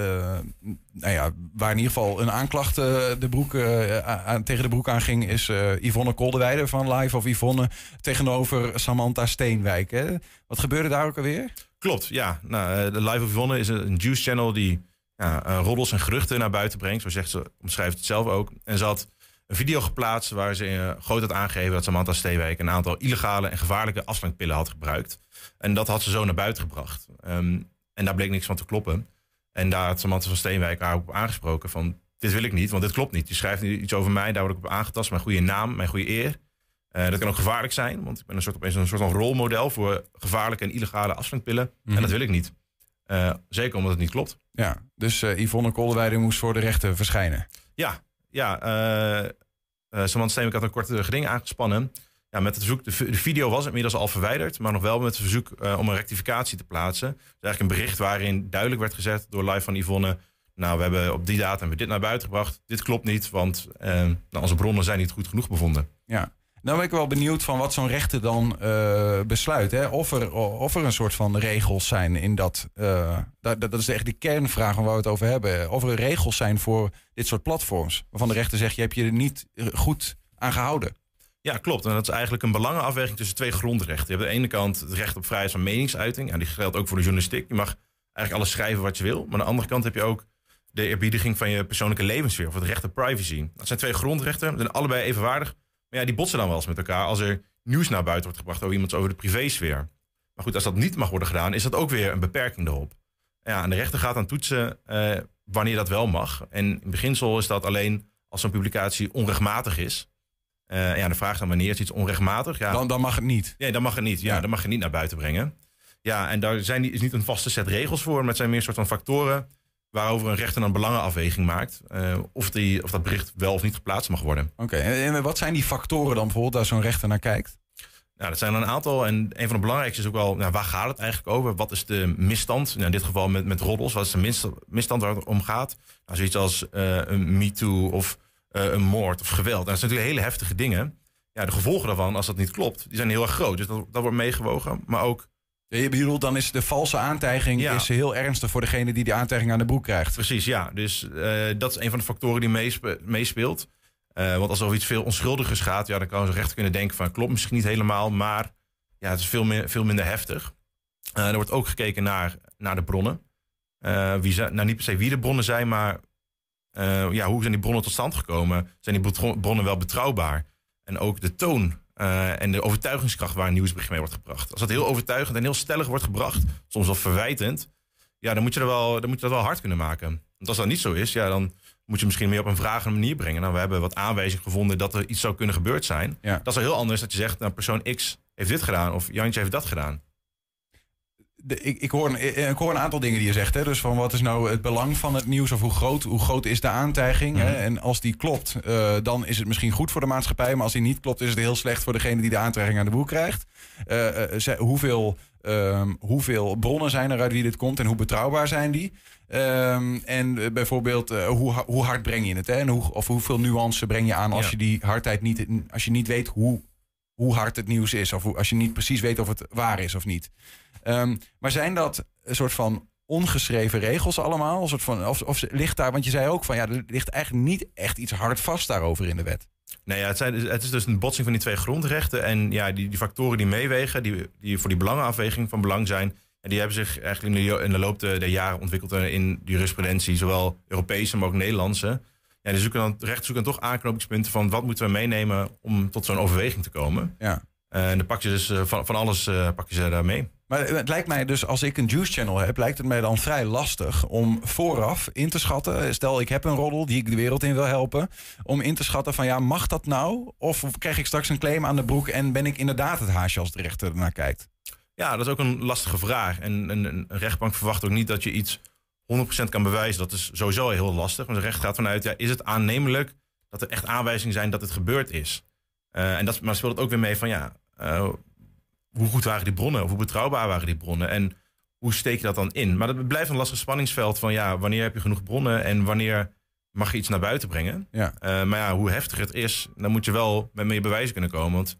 nou ja, waar in ieder geval een aanklacht eh, de broek, eh, aan, tegen de broek aan ging, is eh, Yvonne Kolderweide van Live of Yvonne tegenover Samantha Steenwijk. Hè? Wat gebeurde daar ook alweer? Klopt, ja. Nou, eh, de Live of Yvonne is een juice channel die ja, eh, roddels en geruchten naar buiten brengt. Zo zegt ze, omschrijft het zelf ook. En ze had een video geplaatst waar ze eh, groot had aangegeven dat Samantha Steenwijk een aantal illegale en gevaarlijke afslankpillen had gebruikt. En dat had ze zo naar buiten gebracht. Ehm, en daar bleek niks van te kloppen. En daar had Samantha van Steenwijk haar op aangesproken van... dit wil ik niet, want dit klopt niet. Je schrijft nu iets over mij, daar word ik op aangetast. Mijn goede naam, mijn goede eer. Eh, dat kan ook gevaarlijk zijn, want ik ben een soort, opeens een soort van rolmodel... voor gevaarlijke en illegale afslankpillen. Mhm. En dat wil ik niet. Eh, zeker omdat het niet klopt. Ja, dus eh, Yvonne Kolderweide moest voor de rechter verschijnen. Ja, ja. Eh, Samantha Steenwijk had een korte geding aangespannen. Ja, met het verzoek, de, video was inmiddels al verwijderd, maar nog wel met het verzoek eh, om een rectificatie te plaatsen. Dus eigenlijk een bericht waarin duidelijk werd gezet door live van Yvonne. Nou, we hebben op die datum dit naar buiten gebracht. Dit klopt niet, want eh, nou, onze bronnen zijn niet goed genoeg bevonden. Ja. Nou ben ik wel benieuwd van wat zo'n rechter dan eh, besluit. Hè? Of, er, of er een soort van regels zijn in dat... eh, dat, dat is echt de kernvraag waar we het over hebben. Of er regels zijn voor dit soort platforms. Waarvan de rechter zegt, je hebt je er niet eh, goed aan gehouden. Ja, klopt. En dat is eigenlijk een belangenafweging tussen twee grondrechten. Je hebt aan de ene kant het recht op vrijheid van meningsuiting. Ja, die geldt ook voor de journalistiek. Je mag eigenlijk alles schrijven wat je wil. Maar aan de andere kant heb je ook de eerbiediging van je persoonlijke levenssfeer. Of het recht op privacy. Dat zijn twee grondrechten. Die zijn allebei evenwaardig. Maar ja, die botsen dan wel eens met elkaar als er nieuws naar buiten wordt gebracht over iemand over de privésfeer. Maar goed, als dat niet mag worden gedaan, is dat ook weer een beperking erop. Ja, en de rechter gaat dan toetsen eh, wanneer dat wel mag. En in beginsel is dat alleen als zo'n publicatie onrechtmatig is. Eh, ja, de vraag is dan wanneer is iets onrechtmatig? Ja, Dan, dan mag het niet. Nee, dan mag het niet. Ja, dan mag je niet naar buiten brengen. Ja, en daar zijn, is niet een vaste set regels voor, maar het zijn meer een soort van factoren waarover een rechter een belangenafweging maakt. eh, of, die, of dat bericht wel of niet geplaatst mag worden. Oké, en, en wat zijn die factoren dan bijvoorbeeld als zo'n rechter naar kijkt? Nou, dat zijn er een aantal. En een van de belangrijkste is ook wel, nou, waar gaat het eigenlijk over? Wat is de misstand? Nou, in dit geval met, met roddels. Wat is de mis- misstand waar het om gaat? Nou, zoiets als eh, een MeToo of eh, een moord of geweld. Nou, dat zijn natuurlijk hele heftige dingen. Ja, de gevolgen daarvan, als dat niet klopt, die zijn heel erg groot. Dus dat, dat wordt meegewogen. Maar ook Je bedoelt, dan is de valse aantijging Ja. is heel ernstig voor degene die die aantijging aan de broek krijgt. Precies, ja. Dus eh, dat is een van de factoren die meespe- meespeelt. Eh, want als er over iets veel onschuldigers gaat, ja, dan kan zo'n rechter kunnen denken van klopt misschien niet helemaal, maar ja, het is veel, meer, veel minder heftig. Eh, er wordt ook gekeken naar, naar de bronnen. Eh, wie zijn, nou, niet per se wie de bronnen zijn, maar eh, ja, hoe zijn die bronnen tot stand gekomen? Zijn die bronnen wel betrouwbaar? En ook de toon eh, en de overtuigingskracht waar een nieuwsbericht mee wordt gebracht. Als dat heel overtuigend en heel stellig wordt gebracht, soms wel verwijtend, ja, dan moet je, er wel, dan moet je dat wel hard kunnen maken. Want als dat niet zo is, ja, dan moet je misschien meer op een vragende manier brengen. Nou, we hebben wat aanwijzingen gevonden dat er iets zou kunnen gebeurd zijn. Ja. Dat is wel heel anders dat je zegt, nou, persoon X heeft dit gedaan of Jantje heeft dat gedaan. De, ik, ik, hoor een, ik hoor een aantal dingen die je zegt. Hè? Dus van wat is nou het belang van het nieuws of hoe groot, hoe groot is de aantijging? hè? En als die klopt, eh, dan is het misschien goed voor de maatschappij. Maar als die niet klopt, is het heel slecht voor degene die de aantijging aan de broek krijgt. Eh, eh, ze- hoeveel, ehm, hoeveel bronnen zijn er uit wie dit komt en hoe betrouwbaar zijn die? Ehm, en bijvoorbeeld, hoe, hoe hard breng je het? Hè? En hoe, of hoeveel nuance breng je aan als Ja. je die hardheid niet, als je niet weet hoe, hoe hard het nieuws is. Of hoe- als je niet precies weet of het waar is of niet. Ehm, maar zijn dat een soort van ongeschreven regels allemaal? Een soort van, of, of ligt daar, want je zei ook van ja, er ligt eigenlijk niet echt iets hard vast daarover in de wet. Nee, ja, het, zijn, het is dus een botsing van die twee grondrechten. En ja, die, die factoren die meewegen, die, die voor die belangenafweging van belang zijn, en die hebben zich eigenlijk in de, in de loop der, jaren ontwikkeld eh, in de jurisprudentie, zowel Europese, maar ook Nederlandse. Ja, die zoeken dan, de rechten zoeken dan toch aanknopingspunten van wat moeten we meenemen om tot zo'n overweging te komen. Ja. En dan pak je dus eh, van, van alles eh, pak je ze daar mee. Maar het lijkt mij dus, als ik een juice channel heb, lijkt het mij dan vrij lastig om vooraf in te schatten. Stel, ik heb een roddel die ik de wereld in wil helpen. Om in te schatten van ja, mag dat nou? Of krijg ik straks een claim aan de broek en ben ik inderdaad het haasje als de rechter ernaar kijkt? Ja, dat is ook een lastige vraag. En een, rechtbank verwacht ook niet dat je iets 100% kan bewijzen. Dat is sowieso heel lastig. Want de recht gaat vanuit, ja, is het aannemelijk dat er echt aanwijzingen zijn dat het gebeurd is? Eh, en dat, maar speelt het ook weer mee van, ja, eh, hoe goed waren die bronnen? Of hoe betrouwbaar waren die bronnen? En hoe steek je dat dan in? Maar dat blijft een lastig spanningsveld van, ja, wanneer heb je genoeg bronnen en wanneer mag je iets naar buiten brengen? Ja. Eh, maar ja, hoe heftig het is, dan moet je wel met meer bewijzen kunnen komen. Want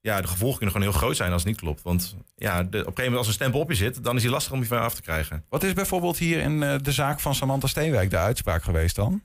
ja, de gevolgen kunnen gewoon heel groot zijn als het niet klopt. Want ja, de, op een gegeven moment als een stempel op je zit, dan is die lastig om je van af te krijgen. Wat is bijvoorbeeld hier in eh, de zaak van Samantha Steenwijk de uitspraak geweest dan?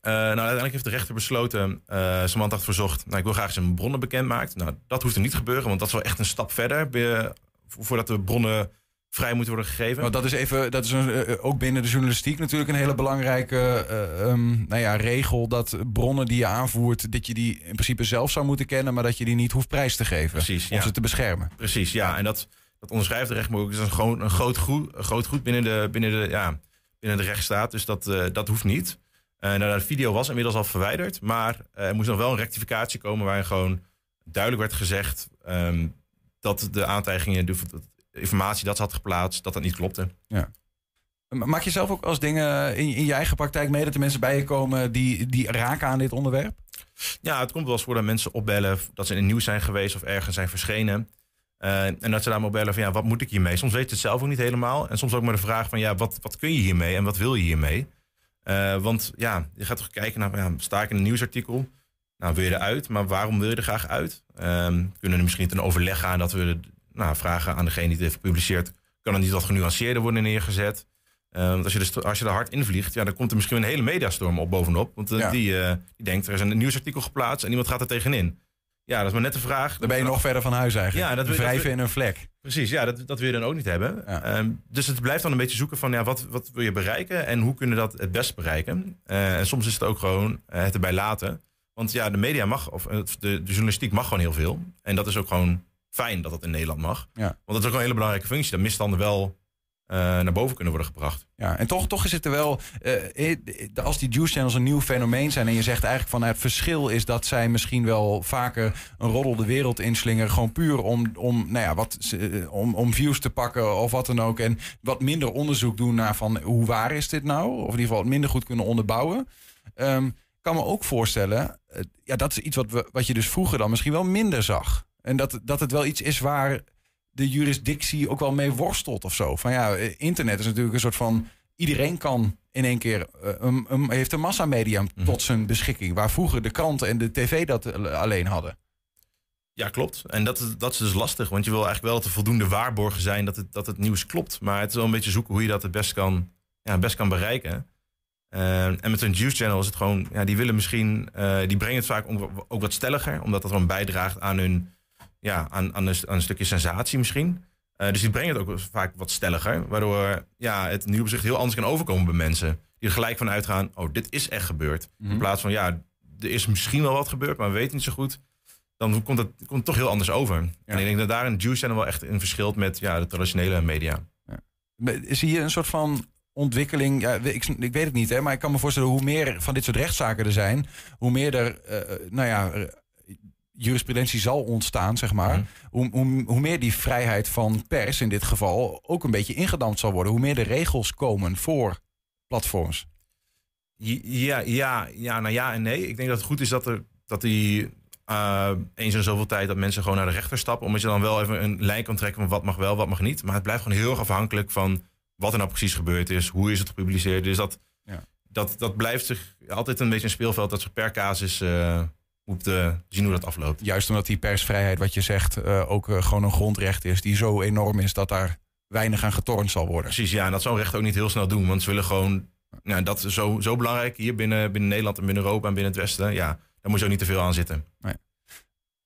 Eh, nou, uiteindelijk heeft de rechter besloten, eh Samantha had verzocht, nou, ik wil graag mijn bronnen bekend maakt. Nou, dat hoeft er niet te gebeuren, want dat is wel echt een stap verder be- voordat de bronnen vrij moeten worden gegeven. Want dat is even, dat is een, eh, ook binnen de journalistiek natuurlijk een hele belangrijke eh, ehm, nou ja, regel. Dat bronnen die je aanvoert, dat je die in principe zelf zou moeten kennen, maar dat je die niet hoeft prijs te geven. Precies, Om ja. ze te beschermen. Precies, ja. En dat, dat onderschrijft de rechtbank ook. Het is een, gewoon, een, groot goed, een groot goed binnen de, binnen de, ja, binnen de rechtsstaat. Dus dat, dat hoeft niet. Eh, nou, de video was inmiddels al verwijderd. Maar eh, er moest nog wel een rectificatie komen waarin gewoon duidelijk werd gezegd ehm, dat de aantijgingen, de, de informatie dat ze had geplaatst, dat dat niet klopte. Ja. Maak je zelf ook als dingen in, in je eigen praktijk mee dat er mensen bij je komen die, die raken aan dit onderwerp? Ja, het komt wel eens voor dat mensen opbellen dat ze in het nieuws zijn geweest of ergens zijn verschenen. Eh, en dat ze daar maar bellen van ja, wat moet ik hiermee? Soms weet je het zelf ook niet helemaal. En soms ook maar de vraag van ja, wat, wat kun je hiermee en wat wil je hiermee? Eh, want ja, je gaat toch kijken naar, ja, sta ik in een nieuwsartikel? Nou, wil je eruit, maar waarom wil je er graag uit? Ehm, kunnen er misschien ten overleg gaan dat we nou, vragen aan degene die het heeft gepubliceerd, kan er niet wat genuanceerder worden neergezet? Eh, want als je, er, als je er hard invliegt, ja, dan komt er misschien een hele mediastorm op bovenop. Want eh, Ja. die, eh, die denkt, er is een nieuwsartikel geplaatst en iemand gaat er tegenin. Ja, dat is maar net de vraag. Dan ben je nog verder van huis eigenlijk. Ja, dat wil- Wrijven dat wil- in een vlek. Precies, ja, dat, dat wil je dan ook niet hebben. Ehm, dus het blijft dan een beetje zoeken van ja, wat, wat wil je bereiken en hoe kunnen we dat het best bereiken. Eh, en soms is het ook gewoon eh, het erbij laten. Want ja, de media mag, of eh, de, de journalistiek mag gewoon heel veel. En dat is ook gewoon fijn dat dat in Nederland mag. Ja. Want dat is ook een hele belangrijke functie. Dat misstanden wel eh, naar boven kunnen worden gebracht. Ja, en toch, toch is het er wel, eh, eh, als die juice channels een nieuw fenomeen zijn en je zegt eigenlijk van nou, het verschil is dat zij misschien wel vaker een roddel de wereld inslingeren, gewoon puur om, om, nou ja, wat, om, om views te pakken of wat dan ook. En wat minder onderzoek doen naar van hoe waar is dit nou? Of in ieder geval minder goed kunnen onderbouwen. Ehm, kan me ook voorstellen, ja, dat is iets wat, we, wat je dus vroeger dan misschien wel minder zag. En dat, dat het wel iets is waar de jurisdictie ook wel mee worstelt of zo. Van ja, eh, internet is natuurlijk een soort van... Iedereen kan in één keer... eh, een, een- heeft een massamedium tot zijn beschikking. Waar vroeger de kranten en de tv dat eh, alleen hadden. Ja, klopt. En dat, is- dat is dus lastig. Want je wil eigenlijk wel dat er voldoende waarborgen zijn dat het, dat het nieuws klopt. Maar het is wel een beetje zoeken hoe je dat het best kan, ja, best kan bereiken. Eh, en met een Juice Channel is het gewoon... Ja, die willen misschien... eh, die brengen het vaak ook, ook wat stelliger. Omdat dat gewoon bijdraagt aan hun... Ja, aan, aan, een, aan een stukje sensatie misschien. Eh, dus die brengen het ook vaak wat stelliger. Waardoor ja, het nieuwsbericht heel anders kan overkomen bij mensen. Die er gelijk van uitgaan... Oh, dit is echt gebeurd. In plaats van... Ja, er is misschien wel wat gebeurd, maar we weten niet zo goed dan komt het, komt het toch heel anders over. En ik denk dat daar een Juice Channel wel echt in verschilt met ja, de traditionele media. Zie je een soort van ontwikkeling? Ja, ik, ik weet het niet, hè, maar ik kan me voorstellen hoe meer van dit soort rechtszaken er zijn, hoe meer er, eh, nou ja, eh, jurisprudentie zal ontstaan, zeg maar. hoe, hoe, hoe meer die vrijheid van pers in dit geval ook een beetje ingedampt zal worden. Hoe meer de regels komen voor platforms. Ja, ja, ja, nou ja en nee. Ik denk dat het goed is dat er dat die eh, eens in zoveel tijd dat mensen gewoon naar de rechter stappen. Omdat je dan wel even een lijn kan trekken van wat mag wel, wat mag niet. Maar het blijft gewoon heel erg afhankelijk van wat er nou precies gebeurd is. Hoe is het gepubliceerd? Dus dat, Ja. dat, dat blijft zich altijd een beetje een speelveld dat zich per casus eh, moet eh, zien hoe dat afloopt. Juist omdat die persvrijheid, wat je zegt, eh, ook eh, gewoon een grondrecht is die zo enorm is dat daar weinig aan getornd zal worden. Precies, ja. En dat zou een rechter ook niet heel snel doen. Want ze willen gewoon... Nou, dat is zo, zo belangrijk hier binnen, binnen Nederland en binnen Europa en binnen het Westen. Ja, daar moet je ook niet te veel aan zitten.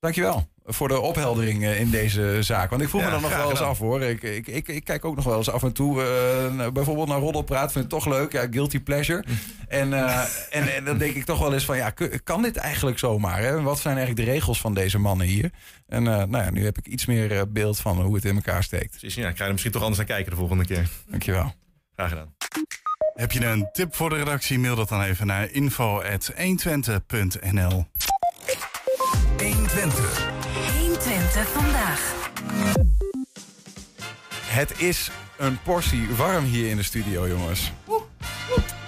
Dankjewel voor de opheldering eh, in deze zaak. Want ik vroeg Ja, me dan nog wel eens af hoor. Ik, ik, ik, ik kijk ook nog wel eens af en toe eh, naar- bijvoorbeeld naar Roddelpraat. Vind het toch leuk. Ja, guilty pleasure. en, eh, en, en dan denk ik toch wel eens van ja, kan dit eigenlijk zomaar? Hè? Wat zijn eigenlijk de regels van deze mannen hier? En eh, nou ja, nu heb ik iets meer beeld van hoe het in elkaar steekt. Precies, ja. Ik ga er misschien toch anders naar kijken de volgende keer. Dankjewel. Graag gedaan. Heb je een tip voor de redactie? Mail dat dan even naar info.120.nl 120. 120 vandaag. Het is een portie warm hier in de studio, jongens.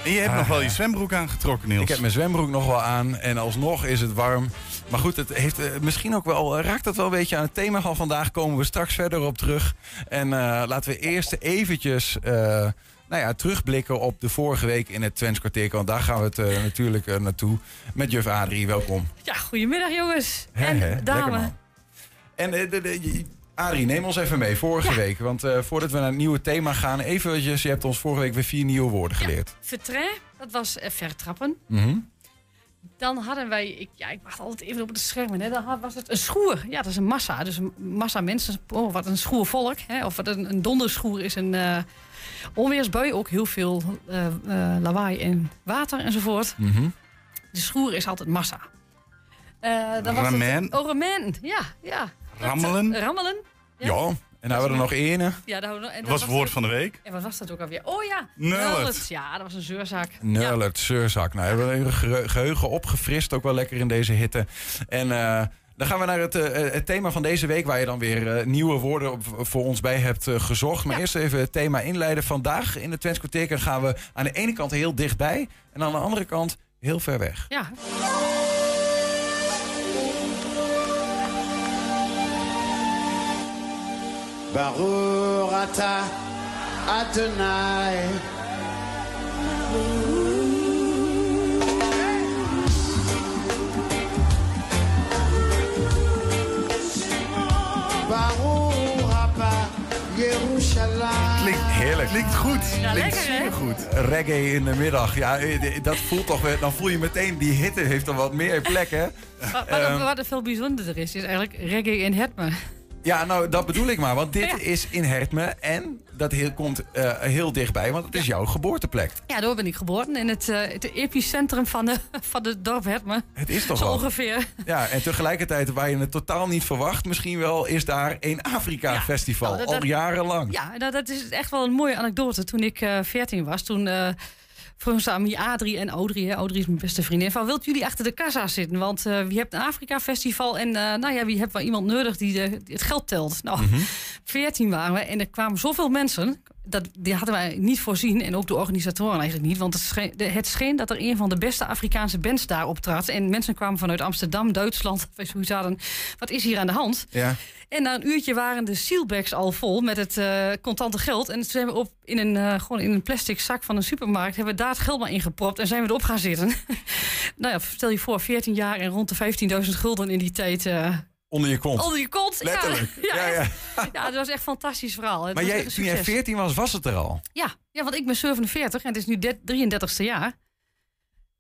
En je hebt Ah, nog wel je zwembroek aangetrokken, Niels. Ik heb mijn zwembroek nog wel aan en alsnog is het warm. Maar goed, het heeft eh, misschien ook wel, eh, raakt dat wel een beetje aan het thema van vandaag. Komen we straks verder op terug. En eh, laten we eerst eventjes eh, nou ja, terugblikken op de vorige week in het Twents kwartier. Want daar gaan we het natuurlijk naartoe. Met juf Adrie, welkom. Ja, goedemiddag jongens. En hè, lekker, dame. man. En eh, de, de- je- Adrie, neem ons even mee, vorige week. Want eh, voordat we naar het nieuwe thema gaan, eventjes, je hebt ons vorige week weer vier nieuwe woorden geleerd. Vertrein, dat was eh, vertrappen. Mhm. Dan hadden wij, ik, ja, ik wacht altijd even op het scherm. Hè. Dan had- was het een schoer. Ja, dat is een massa. Dus een massa mensen. Oh, wat een schoer volk. Hè. Of wat een, een donderschoer is een eh, onweersbui. Ook heel veel lawaai en water enzovoort. Mhm. De schoer is altijd massa. Dan was. Het, oh, ramen. Ja, ja. Rammelen. Eh, rammelen. Ja, en dan hebben we er nog ene. Ja, daar, en Dat was het woord van de week. En wat was dat ook alweer? Oh ja, Nullet. Ja, dat was een zeurzaak. Nullet, zeurzak. Nou, hebben we een ge- geheugen opgefrist, ook wel lekker in deze hitte. En eh, dan gaan we naar het, eh, het thema van deze week, waar je dan weer nieuwe woorden op, voor ons bij hebt eh, gezocht. Maar eerst even het thema inleiden. Vandaag in de Twents kwartier gaan we aan de ene kant heel dichtbij en aan de andere kant heel ver weg. Ja. Baruch ata Adonai. Klinkt heerlijk. Klinkt goed. Ja, Klinkt lekker, goed. Reggae in de middag. Ja, eh, dat voelt toch weer, dan voel je meteen, die hitte heeft dan wat meer plek, hè? Wat, wat, Ehm, wat er veel bijzonderder is, is eigenlijk reggae in Hetme. Ja, nou, dat bedoel ik maar. Want dit is in Hertme en dat heel, komt eh, heel dichtbij, want het is jouw geboorteplek. Ja, daar ben ik geboren. In het, eh, het epicentrum van, de, van het dorp Hetme. Het is toch wel. ongeveer. Ja, en tegelijkertijd waar je het totaal niet verwacht, misschien wel, is daar een Afrika-festival. Nou, al jarenlang. Ja, nou, dat is echt wel een mooie anekdote. Toen ik eh 14 was, toen aan mij Adrie en Audrey. Hè, Audrey is mijn beste vriendin. Van, wilt jullie achter de kassa zitten? Want eh wie hebt een Afrika-festival en eh, nou ja, wie hebt wel iemand nodig die, de- die het geld telt? Nou, Mhm. 14 waren we en er kwamen zoveel mensen. Dat, die hadden wij niet voorzien. En ook de organisatoren eigenlijk niet. Want het scheen, de- het scheen dat er een van de beste Afrikaanse bands daar optrad. En mensen kwamen vanuit Amsterdam, Duitsland. Hadden, wat is hier aan de hand? Ja. En na een uurtje waren de sealbags al vol met het eh, contante geld. En toen zijn we op, in, een, eh, gewoon in een plastic zak van een supermarkt... hebben we daar het geld maar ingepropt en zijn we erop gaan zitten. nou ja, stel je voor, 14 jaar en rond de 15.000 gulden in die tijd... eh, Onder je kont. Onder je kont, ja. Letterlijk. Ja, Ja, ja. ja, dat was echt een fantastisch verhaal. Het Maar was jij, toen jij succes. 14 was, was het er al. Ja, ja, want ik ben 47 en het is nu de- 33ste jaar.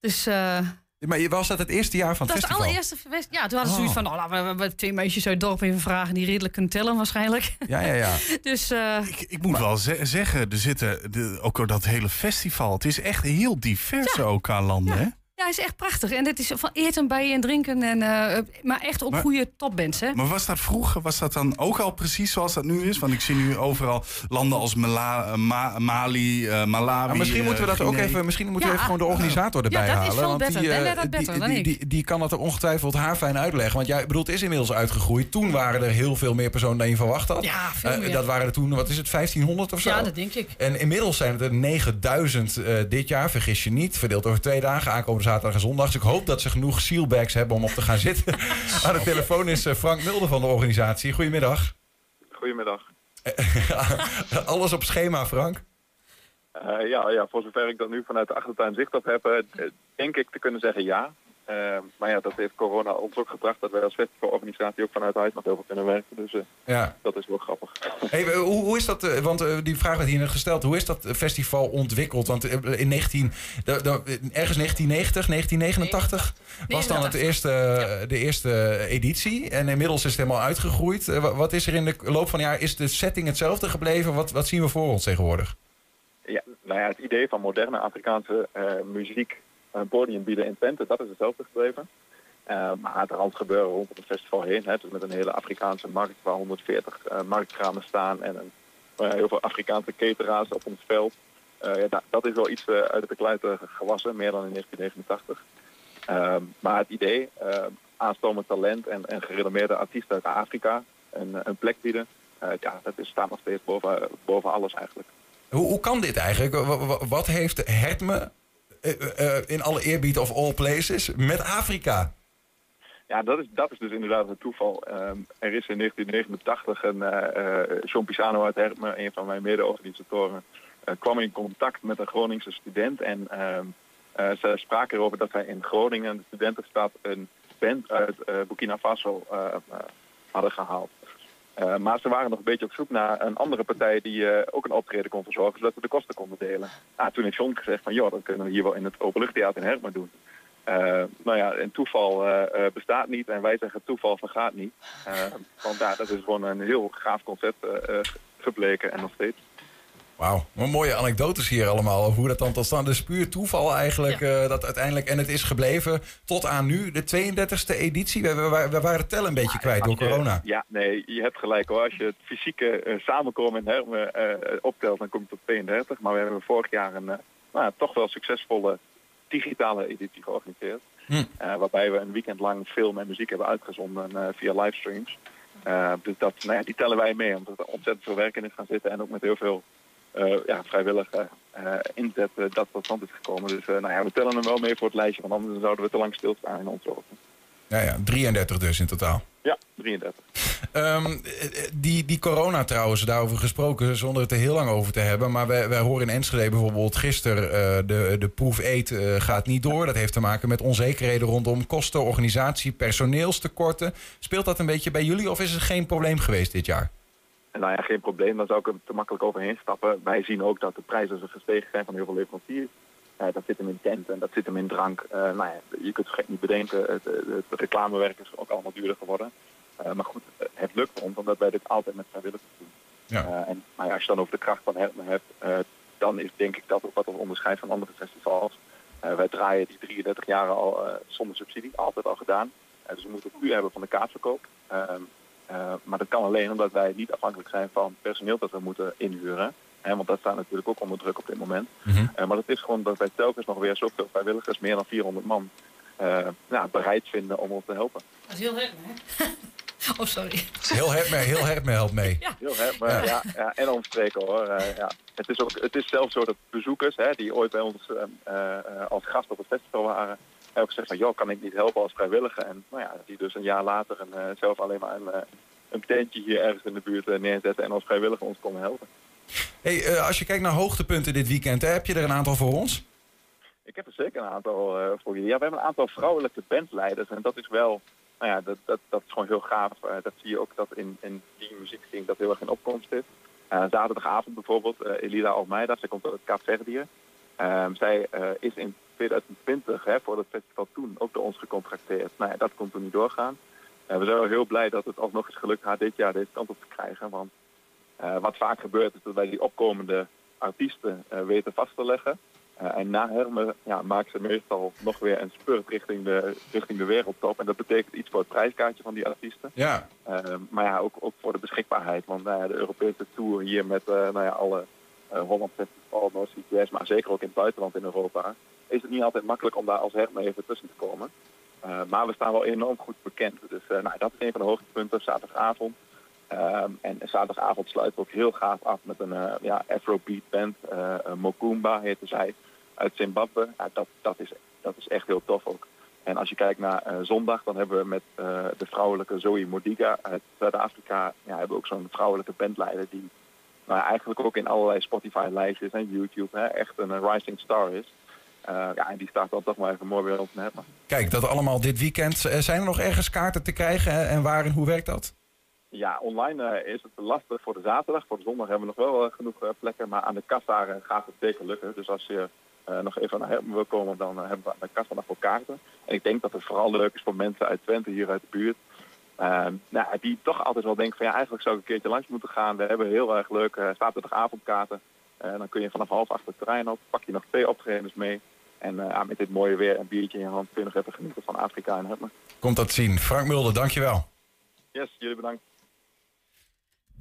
Dus eh, Maar je- was dat het eerste jaar van het dat is het festival? allereerste. Ja, toen hadden ze Oh. zoiets van, nou, laten we, we- we twee meisjes uit het dorp even vragen die redelijk kunnen tellen waarschijnlijk. Ja, ja, ja. dus eh, Ik moet wel ze- zeggen, er zitten de, ook dat hele festival. Het is echt heel divers ook aan landen, hè? Ja, het is echt prachtig. En dit is van eten bij en drinken. En, eh, maar echt ook Maar- goede topbands, hè? Maar was dat vroeger, was dat dan ook al precies zoals dat nu is? Want ik zie nu overal landen als Mala, eh, Ma- Mali, eh, Malawi. Maar misschien eh, moeten we dat ook even, misschien moeten we Ja. even gewoon de organisator erbij Ja, dat is halen. veel want beter. die, Dan eh, weet dat beter die, dan die, ik. die, die kan dat er ongetwijfeld haarfijn uitleggen. Want jij bedoelt, het is inmiddels uitgegroeid. Toen waren er heel veel meer personen dan je verwacht had. Ja, veel Eh, meer. dat waren er toen, wat is het, 1500 of zo? Ja, dat denk ik. En inmiddels zijn het er 9000 eh, dit jaar, vergis je niet. Verdeeld over twee dagen, aankomende zaterdag en zondag. Dus ik hoop dat ze genoeg sealbags hebben om op te gaan zitten. Aan de telefoon is eh, Frank Mulder van de organisatie. Goedemiddag. Goedemiddag. Alles op schema, Frank? Eh, ja, ja, voor zover ik dat nu vanuit de achtertuin zicht op heb, eh, denk ik te kunnen zeggen ja. Eh, maar ja, dat heeft corona ons ook gebracht dat wij als festivalorganisatie ook vanuit huis nog heel veel kunnen werken. Dus eh, Ja. dat is wel grappig. Hey, hoe, hoe is dat, eh, want eh, die vraag werd hier net gesteld, hoe is dat festival ontwikkeld? Want in 19, de, de, ergens 1990, 1989 was dan het eerste, de eerste editie. En inmiddels is het helemaal uitgegroeid. Wa- wat is er in de loop van het jaar, is de setting hetzelfde gebleven? Wat, wat zien we voor ons tegenwoordig? Ja, nou ja, het idee van moderne Afrikaanse eh, muziek een podium bieden in Twente, dat is hetzelfde gebleven. Eh, maar er al gebeuren rondom het festival heen. Hè, dus met een hele Afrikaanse markt waar 140 eh, marktkramen staan en een, eh, heel veel Afrikaanse cateraars op ons veld. Eh, ja, da- dat is wel iets eh, uit de kluiten gewassen, meer dan in 1989. Ehm, maar het idee, eh, aanstomend talent en, en gerenommeerde artiesten uit Afrika een, een plek bieden, eh, ja, dat is, staat nog steeds boven, boven alles eigenlijk. Hoe, hoe kan dit eigenlijk? Wa- wa- Wat heeft Hertme, eh, eh, in alle eerbied of all places, met Afrika? Ja, dat is, dat is dus inderdaad een toeval. Ehm, er is in 1989 een eh eh, John Pisano uit Hertme, een van mijn mede-organisatoren, eh, kwam in contact met een Groningse student. En ehm, eh, ze spraken erover dat zij in Groningen, de studentenstad, een band uit eh, Burkina Faso eh, eh, hadden gehaald. Eh, maar ze waren nog een beetje op zoek naar een andere partij die eh, ook een optreden kon verzorgen, zodat we de kosten konden delen. Nou, toen heeft John gezegd van, joh, dat kunnen we hier wel in het openluchttheater in Hertme doen. Eh, nou ja, en toeval bestaat niet en wij zeggen toeval vergaat niet. Want ja, dat is gewoon een heel gaaf concept gebleken en nog steeds. Wauw, wat mooie anekdotes hier allemaal. Over hoe dat dan tot stand is. Puur toeval eigenlijk. eh, dat uiteindelijk, en het is gebleven tot aan nu, de 32e editie. We, we, we- we waren het tel een beetje kwijt door corona. Ja, nee, je hebt gelijk hoor. Als je het fysieke eh, samenkomen in Herme eh, optelt, dan kom je tot 32. Maar we hebben vorig jaar een nou, ja, toch wel succesvolle digitale editie georganiseerd. Hm. Waarbij we een weekend lang film en muziek hebben uitgezonden via livestreams. Dus dat, nou ja, die tellen wij mee, omdat er ontzettend veel werk in is gaan zitten. En ook met heel veel ja, vrijwillige eh, inzet eh, dat tot stand is gekomen. Dus eh, nou ja, we tellen hem wel mee voor het lijstje, want anders zouden we te lang stilstaan in ons ogen. Ja, ja, 33 dus in totaal. Ja, 33. Ehm, eh, eh, die, die corona trouwens, daarover gesproken, zonder het er heel lang over te hebben. Maar wij, wij horen in Enschede bijvoorbeeld gisteren, eh, de, de proef eet eh, gaat niet door. Dat heeft te maken met onzekerheden rondom kosten, organisatie, personeelstekorten. Speelt dat een beetje bij jullie of is het geen probleem geweest dit jaar? En nou ja, geen probleem, daar zou ik er te makkelijk overheen stappen. Wij zien ook dat de prijzen gestegen zijn van heel veel leveranciers. Eh, dat zit hem in tenten, dat zit hem in drank. Eh, nou ja, je kunt het gek niet bedenken, het, reclamewerk is ook allemaal duurder geworden. Eh, maar goed, het lukt ons omdat wij dit altijd met vrijwilligers doen. Ja. En ja, als je dan over de kracht van Hertme hebt, dan is denk ik dat ook wat ons onderscheidt van andere festivals. Wij draaien die 33 jaar al zonder subsidie, altijd al gedaan. Dus we moeten het u hebben van de kaartverkoop. Ehm, eh, maar dat kan alleen omdat wij niet afhankelijk zijn van personeel dat we moeten inhuren. Hè, want dat staat natuurlijk ook onder druk op dit moment. Eh, maar dat is gewoon dat wij telkens nog weer zoveel vrijwilligers, meer dan 400 man, eh, ja, bereid vinden om ons te helpen. Dat is heel erg, hè? Oh, sorry. Heel Hertme, heel Hertme helpt mee. Heel hè, maar ja. Ja, en omstreken hoor. Eh, ja. het, is ook, het is zelfs zo dat bezoekers hè, die ooit bij ons eh, eh, als gast op het festival waren, hebben gezegd van joh, kan ik niet helpen als vrijwilliger? En nou ja, die dus een jaar later een, eh, zelf alleen maar een, eh, een tentje hier ergens in de buurt eh, neerzetten en als vrijwilliger ons komen helpen. Hey, als je kijkt naar hoogtepunten dit weekend, hè, heb je er een aantal voor ons? Ik heb er zeker een aantal voor jullie. Ja, we hebben een aantal vrouwelijke bandleiders. En dat is wel, nou ja, dat, dat, dat is gewoon heel gaaf. Dat zie je ook dat in, in die dat heel erg in opkomst is. Zaterdagavond bijvoorbeeld, Elida Almeida, zij komt uit het Kaapverdië. Ehm zij is in 2020 hè, voor het festival toen ook door ons gecontracteerd. Nou ja, dat kon toen niet doorgaan. Eh, we zijn wel heel blij dat het alsnog is gelukt haar dit jaar deze kant op te krijgen. Want eh, wat vaak gebeurt is dat wij die opkomende artiesten eh, weten vast te leggen. En na Hermen ja, maken ze meestal nog weer een spurt richting de, richting de wereldtop. En dat betekent iets voor het prijskaartje van die artiesten. Ja. Eh, maar ja, ook, ook voor de beschikbaarheid. Want nou de Europese Tour hier met nou ja, alle Holland Festival, North Jazz, maar zeker ook in het buitenland in Europa, is het niet altijd makkelijk om daar als Hermen even tussen te komen. Eh, maar we staan wel enorm goed bekend. Dus eh, nou, dat is een van de hoogtepunten, zaterdagavond. Ehm, en zaterdagavond sluiten we ook heel gaaf af met een eh, ja, Afrobeat band. eh eh, Mokumba heette zij uit Zimbabwe. Dat, dat, is, dat is echt heel tof ook. En als je kijkt naar eh, zondag, dan hebben we met eh, de vrouwelijke Zoe Modiga uit Zuid-Afrika... Ja, hebben we ook zo'n vrouwelijke bandleider die nou, eigenlijk ook in allerlei Spotify-lijstjes en YouTube hè, echt een rising star is. Eh, ja, en die staat dan toch maar even mooi weer op te hebben. Kijk, dat allemaal dit weekend. Eh, Zijn er nog ergens kaarten te krijgen hè? en waar en hoe werkt dat? Ja, online eh, is het lastig voor de zaterdag. Voor de zondag hebben we nog wel genoeg plekken. Maar aan de kassa gaat het zeker lukken. Dus als je nog even naar Hermen wil komen, dan hebben we aan de kassa nog wel kaarten. En ik denk dat het vooral leuk is voor mensen uit Twente, hier uit de buurt. Eh, nou, die toch altijd wel denken van ja, eigenlijk zou ik een keertje langs moeten gaan. We hebben heel erg leuke uh, zaterdagavondkaarten. Eh, dan kun je vanaf half acht het terrein op. Pak je nog twee optredens mee. En eh, ja, met dit mooie weer en biertje in je hand kun je nog even genieten van Afrika en Hermen. Komt dat zien. Frank Mulder, dankjewel. Yes, jullie bedankt.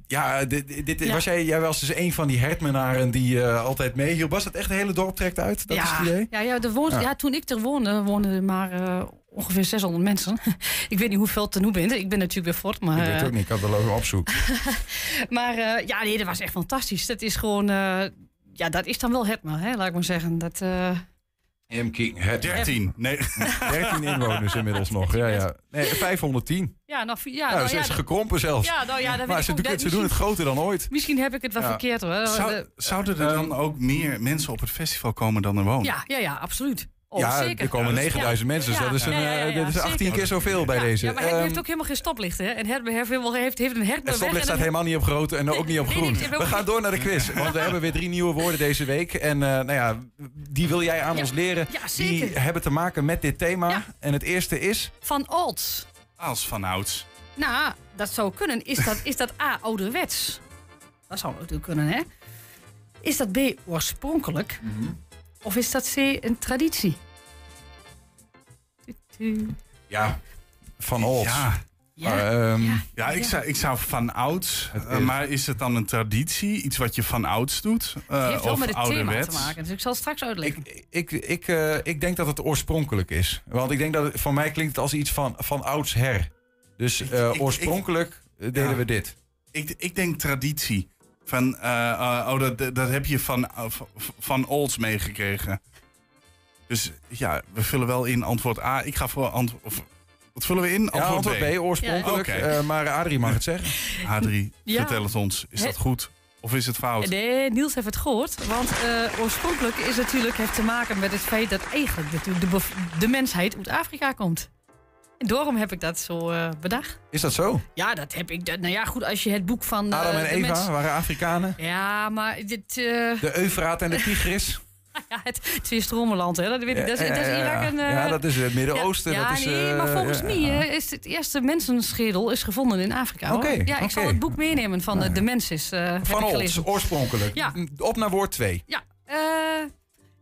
Ja, dit, dit, was jij, jij was dus een van die Hertmenaren die eh, altijd meehielp. Was het echt het hele dorp trekt uit? Dat ja, is het idee? Ja, ja, woont, Ja. ja. toen ik er woonde, woonden er maar eh, ongeveer 600 mensen. ik weet niet hoeveel er nu bent. Ik ben natuurlijk weer fort. Maar, ik weet het ook niet, ik had wel even opzoeken. maar eh, ja, nee, dat was echt fantastisch. Dat is gewoon, eh, ja, dat is dan wel het maar, hè, laat ik maar zeggen. Dat, eh, M. King, het 13. Nee. 13 inwoners inmiddels nog. Ja, ja. Nee, 510. ja, nou, ja, Ja, nou, ze ja, is gekrompen zelfs. Ja, nou ja, dat maar ik ze, ook. doen- Dat ze doen het groter dan ooit. Misschien heb ik het wel Ja. verkeerd hoor. Zou, zouden er dan ook meer mensen op het festival komen dan er wonen? ja, ja, ja, absoluut. Oh, ja, zeker. er komen 9000 mensen, dus Ja, dat is, een, ja, ja, ja, eh, is 18 zeker. keer zoveel bij deze. Ja, maar hij Ehm, heeft ook helemaal geen stoplichten. Hè? En Herbe heeft, heeft, heeft, heeft een hert het stoplicht staat helemaal niet op groot en ook niet op groen. nee, we gaan niet- door naar de quiz, want we hebben weer drie nieuwe woorden deze week. En eh, nou ja, die wil jij aan ons leren. ja, die hebben te maken met dit thema. En het eerste is... Van ouds. Als van ouds. Nou, dat zou kunnen. Is dat, is dat A, ouderwets? Dat zou natuurlijk kunnen, hè? Is dat B, oorspronkelijk? Mhm. Of is dat C, een traditie? Ja, van Ols. Ja. Ja, ehm, ja, ik, Zou, ik zou van ouds. eh, maar is het dan een traditie? Iets wat je van ouds doet? eh, Het heeft wel of met het thema te maken. Dus ik zal het straks uitleggen. Ik, ik, eh, ik denk dat het oorspronkelijk is. Want ik denk dat het, voor mij klinkt het als iets van, van oudsher. Dus eh, ik- oorspronkelijk eh, deden Ja. we dit. Ik, ik denk traditie. Van, eh, eh, oh, dat, dat heb je van, eh, van, Olds meegekregen. Dus ja, we vullen wel in antwoord A. Ik ga voor antwoord... Wat vullen we in? Ja, antwoord B, oorspronkelijk. Oké. eh, maar Adrie mag het zeggen. Adrie, Ja. vertel het ons. Is dat goed of is het fout? Nee, Niels heeft het gehoord. Want eh, oorspronkelijk is natuurlijk, heeft te maken met het feit dat eigenlijk natuurlijk de, de mensheid uit Afrika komt. En daarom heb ik dat zo eh, bedacht. Is dat zo? Ja, dat heb ik. dat- Nou ja, goed, als je het boek van. eh, Adam en de Eva mens- waren Afrikanen. Ja, maar dit. eh, De Eufraat en de Tigris. ja, het Tweestromenland, hè? Dat weet ik. Dat is, dat is Irak en. eh, Ja, dat is het Midden-Oosten. Ja, dat is, nee, eh, maar volgens mij ja. eh, is het eerste mensenschedel is gevonden in Afrika. Oké, ja, ik zal het boek meenemen van eh, de mens is. eh, Van gelezen. oorspronkelijk. Ja. Op naar woord 2. Ja, eh,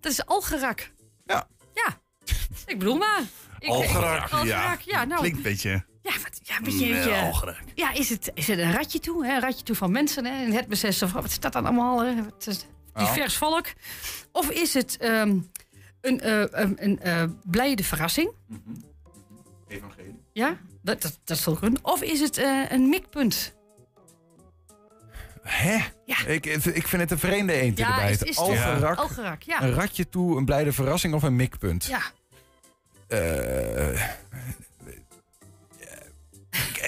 dat is Algerak. Ja. Ja, ik bedoel maar. Algerak, Algerak, ja. nou. Klinkt een beetje... Ja, wat, ja, weet je, weet je- Nee, Algerak. ja is, het, is het een ratje toe? Hè? Een ratje toe van mensen? Hè? En het beseffen van, wat is dat dan allemaal? Hè? Divers volk? Of is het ehm, een, eh, een, een eh, blijde verrassing? Evangelie. Ja, dat, dat, dat zal kunnen. Of is het eh, een mikpunt? Hè? Ik, ik vind het een vreemde eend Ja, erbij. is- Het is- algerak, Ja. Algerak, ja. Een ratje toe, een blijde verrassing of een mikpunt? Ja. Eh,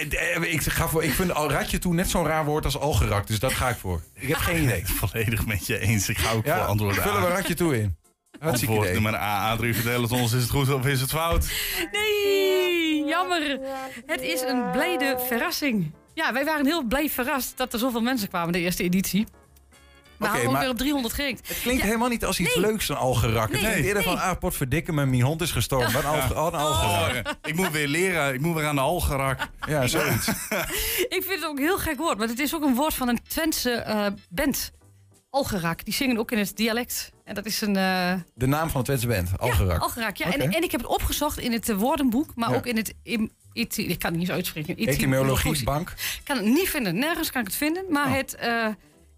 ik, eh, ik, ga voor, ik vind al ratje toe net zo'n raar woord als algerak, dus dat ga ik voor. Ik heb geen idee. Volledig met je eens. Ik ga ook Ja, voor antwoord A. vullen we ratje toe in. Hartstikke Antwoord nummer A. A3 vertel het ons. Is het goed of is het fout? Nee, jammer. Het is een blijde verrassing. Ja, wij waren heel blij verrast dat er zoveel mensen kwamen de eerste editie. Oké, hadden ook maar- weer op 300 gerenkt. Het klinkt helemaal niet als iets Nee. leuks, een algerak. Het Nee, klinkt eerder nee. van, ah, potverdikke me, mijn hond is gestorven. Wat een, een algerak. Oh, ik moet weer leren. Ik moet weer aan de algerak. Ja, zoiets. Ik vind het ook een heel gek woord, maar het is ook een woord van een Twentse eh, band. Algerak, die zingen ook in het dialect. En dat is een... eh, De naam van de Twentse band, algerak. Algerak, ja. En, en ik heb het opgezocht in het eh, woordenboek, maar Ja. ook in het... im- eti- ik kan het niet eens uitspreken. Etymologiebank. Ik kan het niet vinden. Nergens kan ik het vinden. Maar het, eh,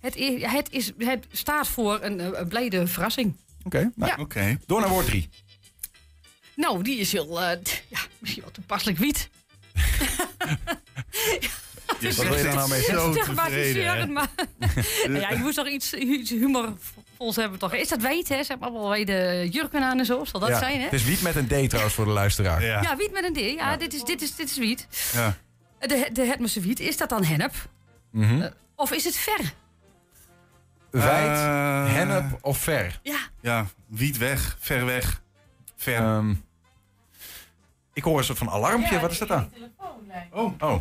het, het, is, het staat voor een, eh, een blijde verrassing. Oké, nou, Ja. Oké. door naar woord 3. Nou, die is heel... eh, ja, misschien wel toepasselijk wiet. Je Wat wil je daar nou mee Zo? Zeg maar, tevreden, maar... ja, je moest toch iets, iets humorvols hebben, toch? Is dat wiet, hè? Ze hebben allemaal bij de jurken aan en zo. Zal dat Ja, zijn, hè? Het is wiet met een D trouwens voor de luisteraar. Ja. Ja, wiet met een D. Ja, Dit, is, dit, is, dit is wiet. Ja. De, de Hetmese wiet, is dat dan hennep? Mhm. Of is het ver? Wijd, Eh, hennep of ver? Ja. Ja, wiet weg, ver weg. Ver. Ehm, ik hoor een soort van alarmpje. Wat is dat dan? Oh. oh.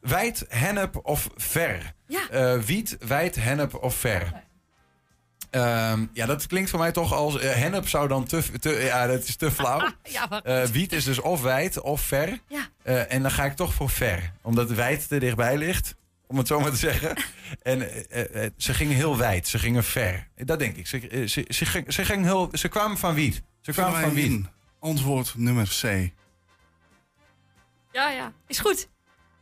Wijd, hennep of ver? Ja. Eh, wiet, wijd, hennep of ver? Ehm, ja, dat klinkt voor mij toch als... eh, hennep zou dan te, te... Ja, dat is te flauw. Ja. Eh, wiet is dus of wijd of ver. Ja. Eh, en dan ga ik toch voor ver. Omdat wijd te dichtbij ligt. Om het zo maar te zeggen. En eh, eh, eh, ze gingen heel wijd. Ze gingen ver. Dat denk ik. Ze, ze, ze, ging- ze, ging heel, ze kwamen van wiet. Ze kwamen van wiet. in. Antwoord nummer C. Ja, ja. Is goed.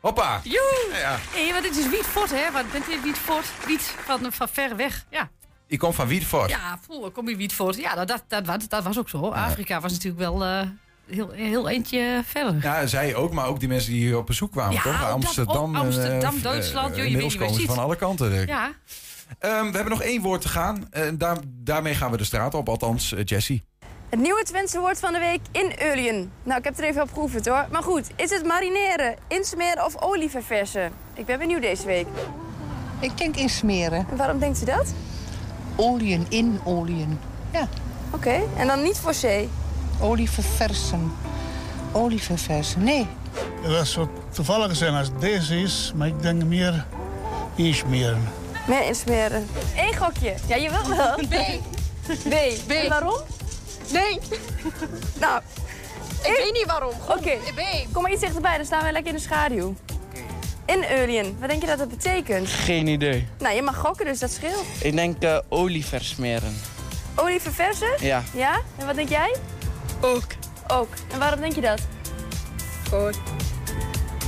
Hoppa. Joe! Ja. Nee, want het is wietfort, hè? Wat bent u wietfort? Wiet van, van ver weg. Ja, Ik kom van Wietfort. ja vroeger kom je wietfort. Ja, dat, dat, dat, was- dat was ook zo. Afrika was natuurlijk wel eh, heel, heel eentje verder. Ja, zij ook, maar ook die mensen die hier op bezoek kwamen, Ja, toch? Amsterdam, ook Amsterdam, eh, Duitsland, eh, komen je ze van alle kanten. Ja. Ehm, we hebben nog één woord te gaan. En daar, daarmee gaan we de straat op, althans eh, Jessie. Het nieuwe Twentse woord van de week, inulien. Nou, ik heb er even op geoefend hoor. Maar goed, is het marineren, insmeren of olie verversen? Ik ben benieuwd deze week. Ik denk insmeren. En waarom denkt u dat? Olieën, in olieën. Ja. Oké, en dan niet voor zee? Olie verversen. Olie verversen, nee. Dat zou toevallig zijn als deze is, maar ik denk meer insmeren. Meer insmeren. Eén gokje. Ja, je wil wel. B. B. B. En waarom? Nee. Nou, Ik weet niet waarom. Oké, B. kom maar iets dichterbij, dan staan we lekker in de schaduw. Inulien, wat denk je dat dat betekent? Geen idee. Nou, je mag gokken, dus dat scheelt. Ik denk eh, olie versmeren. Olie verversen? Ja. Ja? En wat denk jij? Ook. Ook. En waarom denk je dat? Gewoon.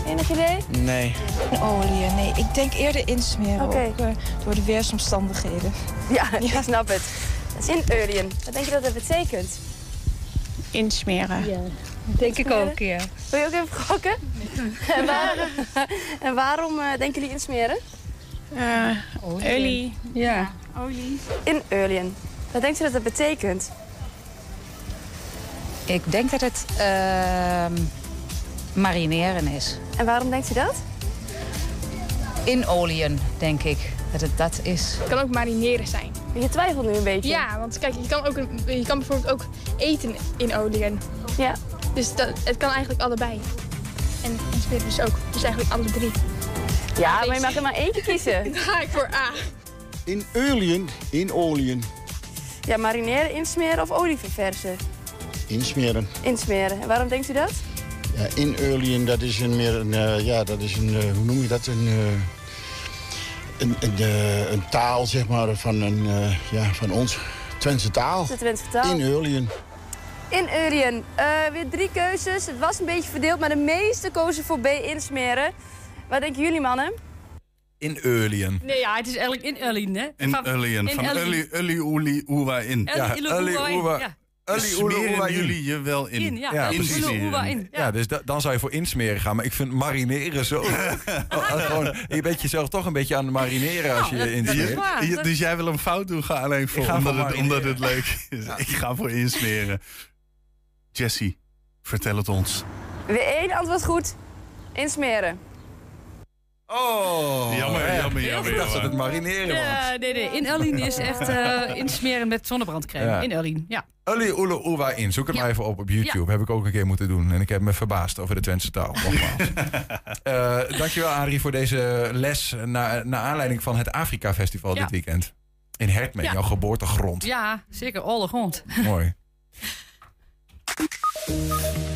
Enig idee? Nee. Olie, nee. Ik denk eerder insmeren. Oké. Ook, eh, door de weersomstandigheden. Ja, ik snap het. Dat is inulien. Wat denk je dat dat betekent? Insmeren. Ja, denk ik ook, ja. Wil je ook even gokken? en, waar- en waarom eh, denken jullie insmeren? olie. Ja. Olie. Inulien. Wat denkt u dat dat betekent? Ik denk dat het ehm, marineren is. En waarom denkt u dat? In oliën, denk ik, dat het dat is. Het kan ook marineren zijn. Je twijfelt nu een beetje. Ja, want kijk, je kan, ook een- je kan bijvoorbeeld ook eten in oliën. Ja. Dus dat, het kan eigenlijk allebei. En insmeren dus ook. Dus eigenlijk alle drie. Ja, maar je mag er maar eentje kiezen. Dan ga ik voor A. In olieën, in olieën. Ja, marineren, insmeren of olie verversen? Insmeren. Insmeren. En waarom denkt u dat? Ja, in olieën, dat is een meer een, eh, ja, dat is een, eh, hoe noem je dat? Een, eh, een, een, een taal, zeg maar, van, een, eh, ja, van ons. Twentse taal. De Twentse taal. In olieën. Inulien. Eh weer drie keuzes. Het was een beetje verdeeld, maar de meeste kozen voor B, insmeren. Wat denken jullie, mannen? In Eulien. Nee, ja, het is eigenlijk in Ullien, hè? In in Van. Ulli, Ulli, Oeli, Oewa in. Ulli, Ulli, Oewa ja. Oele, smeren jullie je wel in? In, ja. oela, in. Ja, dus da- dan zou je voor insmeren gaan. Maar ik vind marineren zo... Gewoon, je bent jezelf toch een beetje aan het marineren als je Nou, je insmeert. dus jij wil een fout doen, ga alleen voor, omdat, voor het, omdat het leuk is. Ik ga voor insmeren. Jessie, vertel het ons. Weer één antwoord goed. Insmeren. Oh, Jammer, hè. jammer, jammer, Ik dacht dat het jammer. marineren was. Ja, nee, nee. In Elien is echt eh, insmeren met zonnebrandcrème. Ja. In Elien, ja. Ulli, oele, oewa in. Zoek het Ja. maar even op op YouTube. Heb ik ook een keer moeten doen. En ik heb me verbaasd over de Twentse taal. Nogmaals. Eh, dankjewel, Adrie, voor deze les. Naar naar aanleiding van het Afrika Festival Ja. dit weekend. In Hertmeen, Ja. jouw geboortegrond. Ja, zeker. Alle grond. Mooi.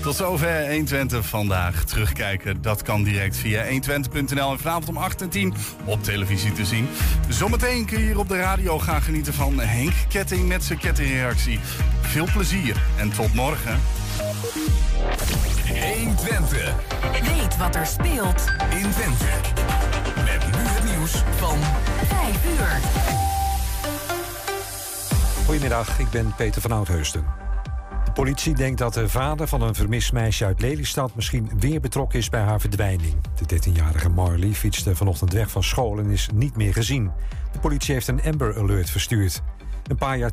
Tot zover 120 vandaag. Terugkijken, dat kan direct via 120.nl en vanavond om 8 en 10 op televisie te zien. Zometeen kun je hier op de radio gaan genieten van Henk Ketting met zijn kettingreactie. Veel plezier en tot morgen. 120. Weet wat er speelt in Twente. Met nu het nieuws van 5 uur. Goedemiddag, ik ben Peter van Oudheusden. De politie denkt dat de vader van een vermist meisje uit Lelystad... misschien weer betrokken is bij haar verdwijning. De 13-jarige Marley fietste vanochtend weg van school en is niet meer gezien. De politie heeft een Amber Alert verstuurd. Een paar jaar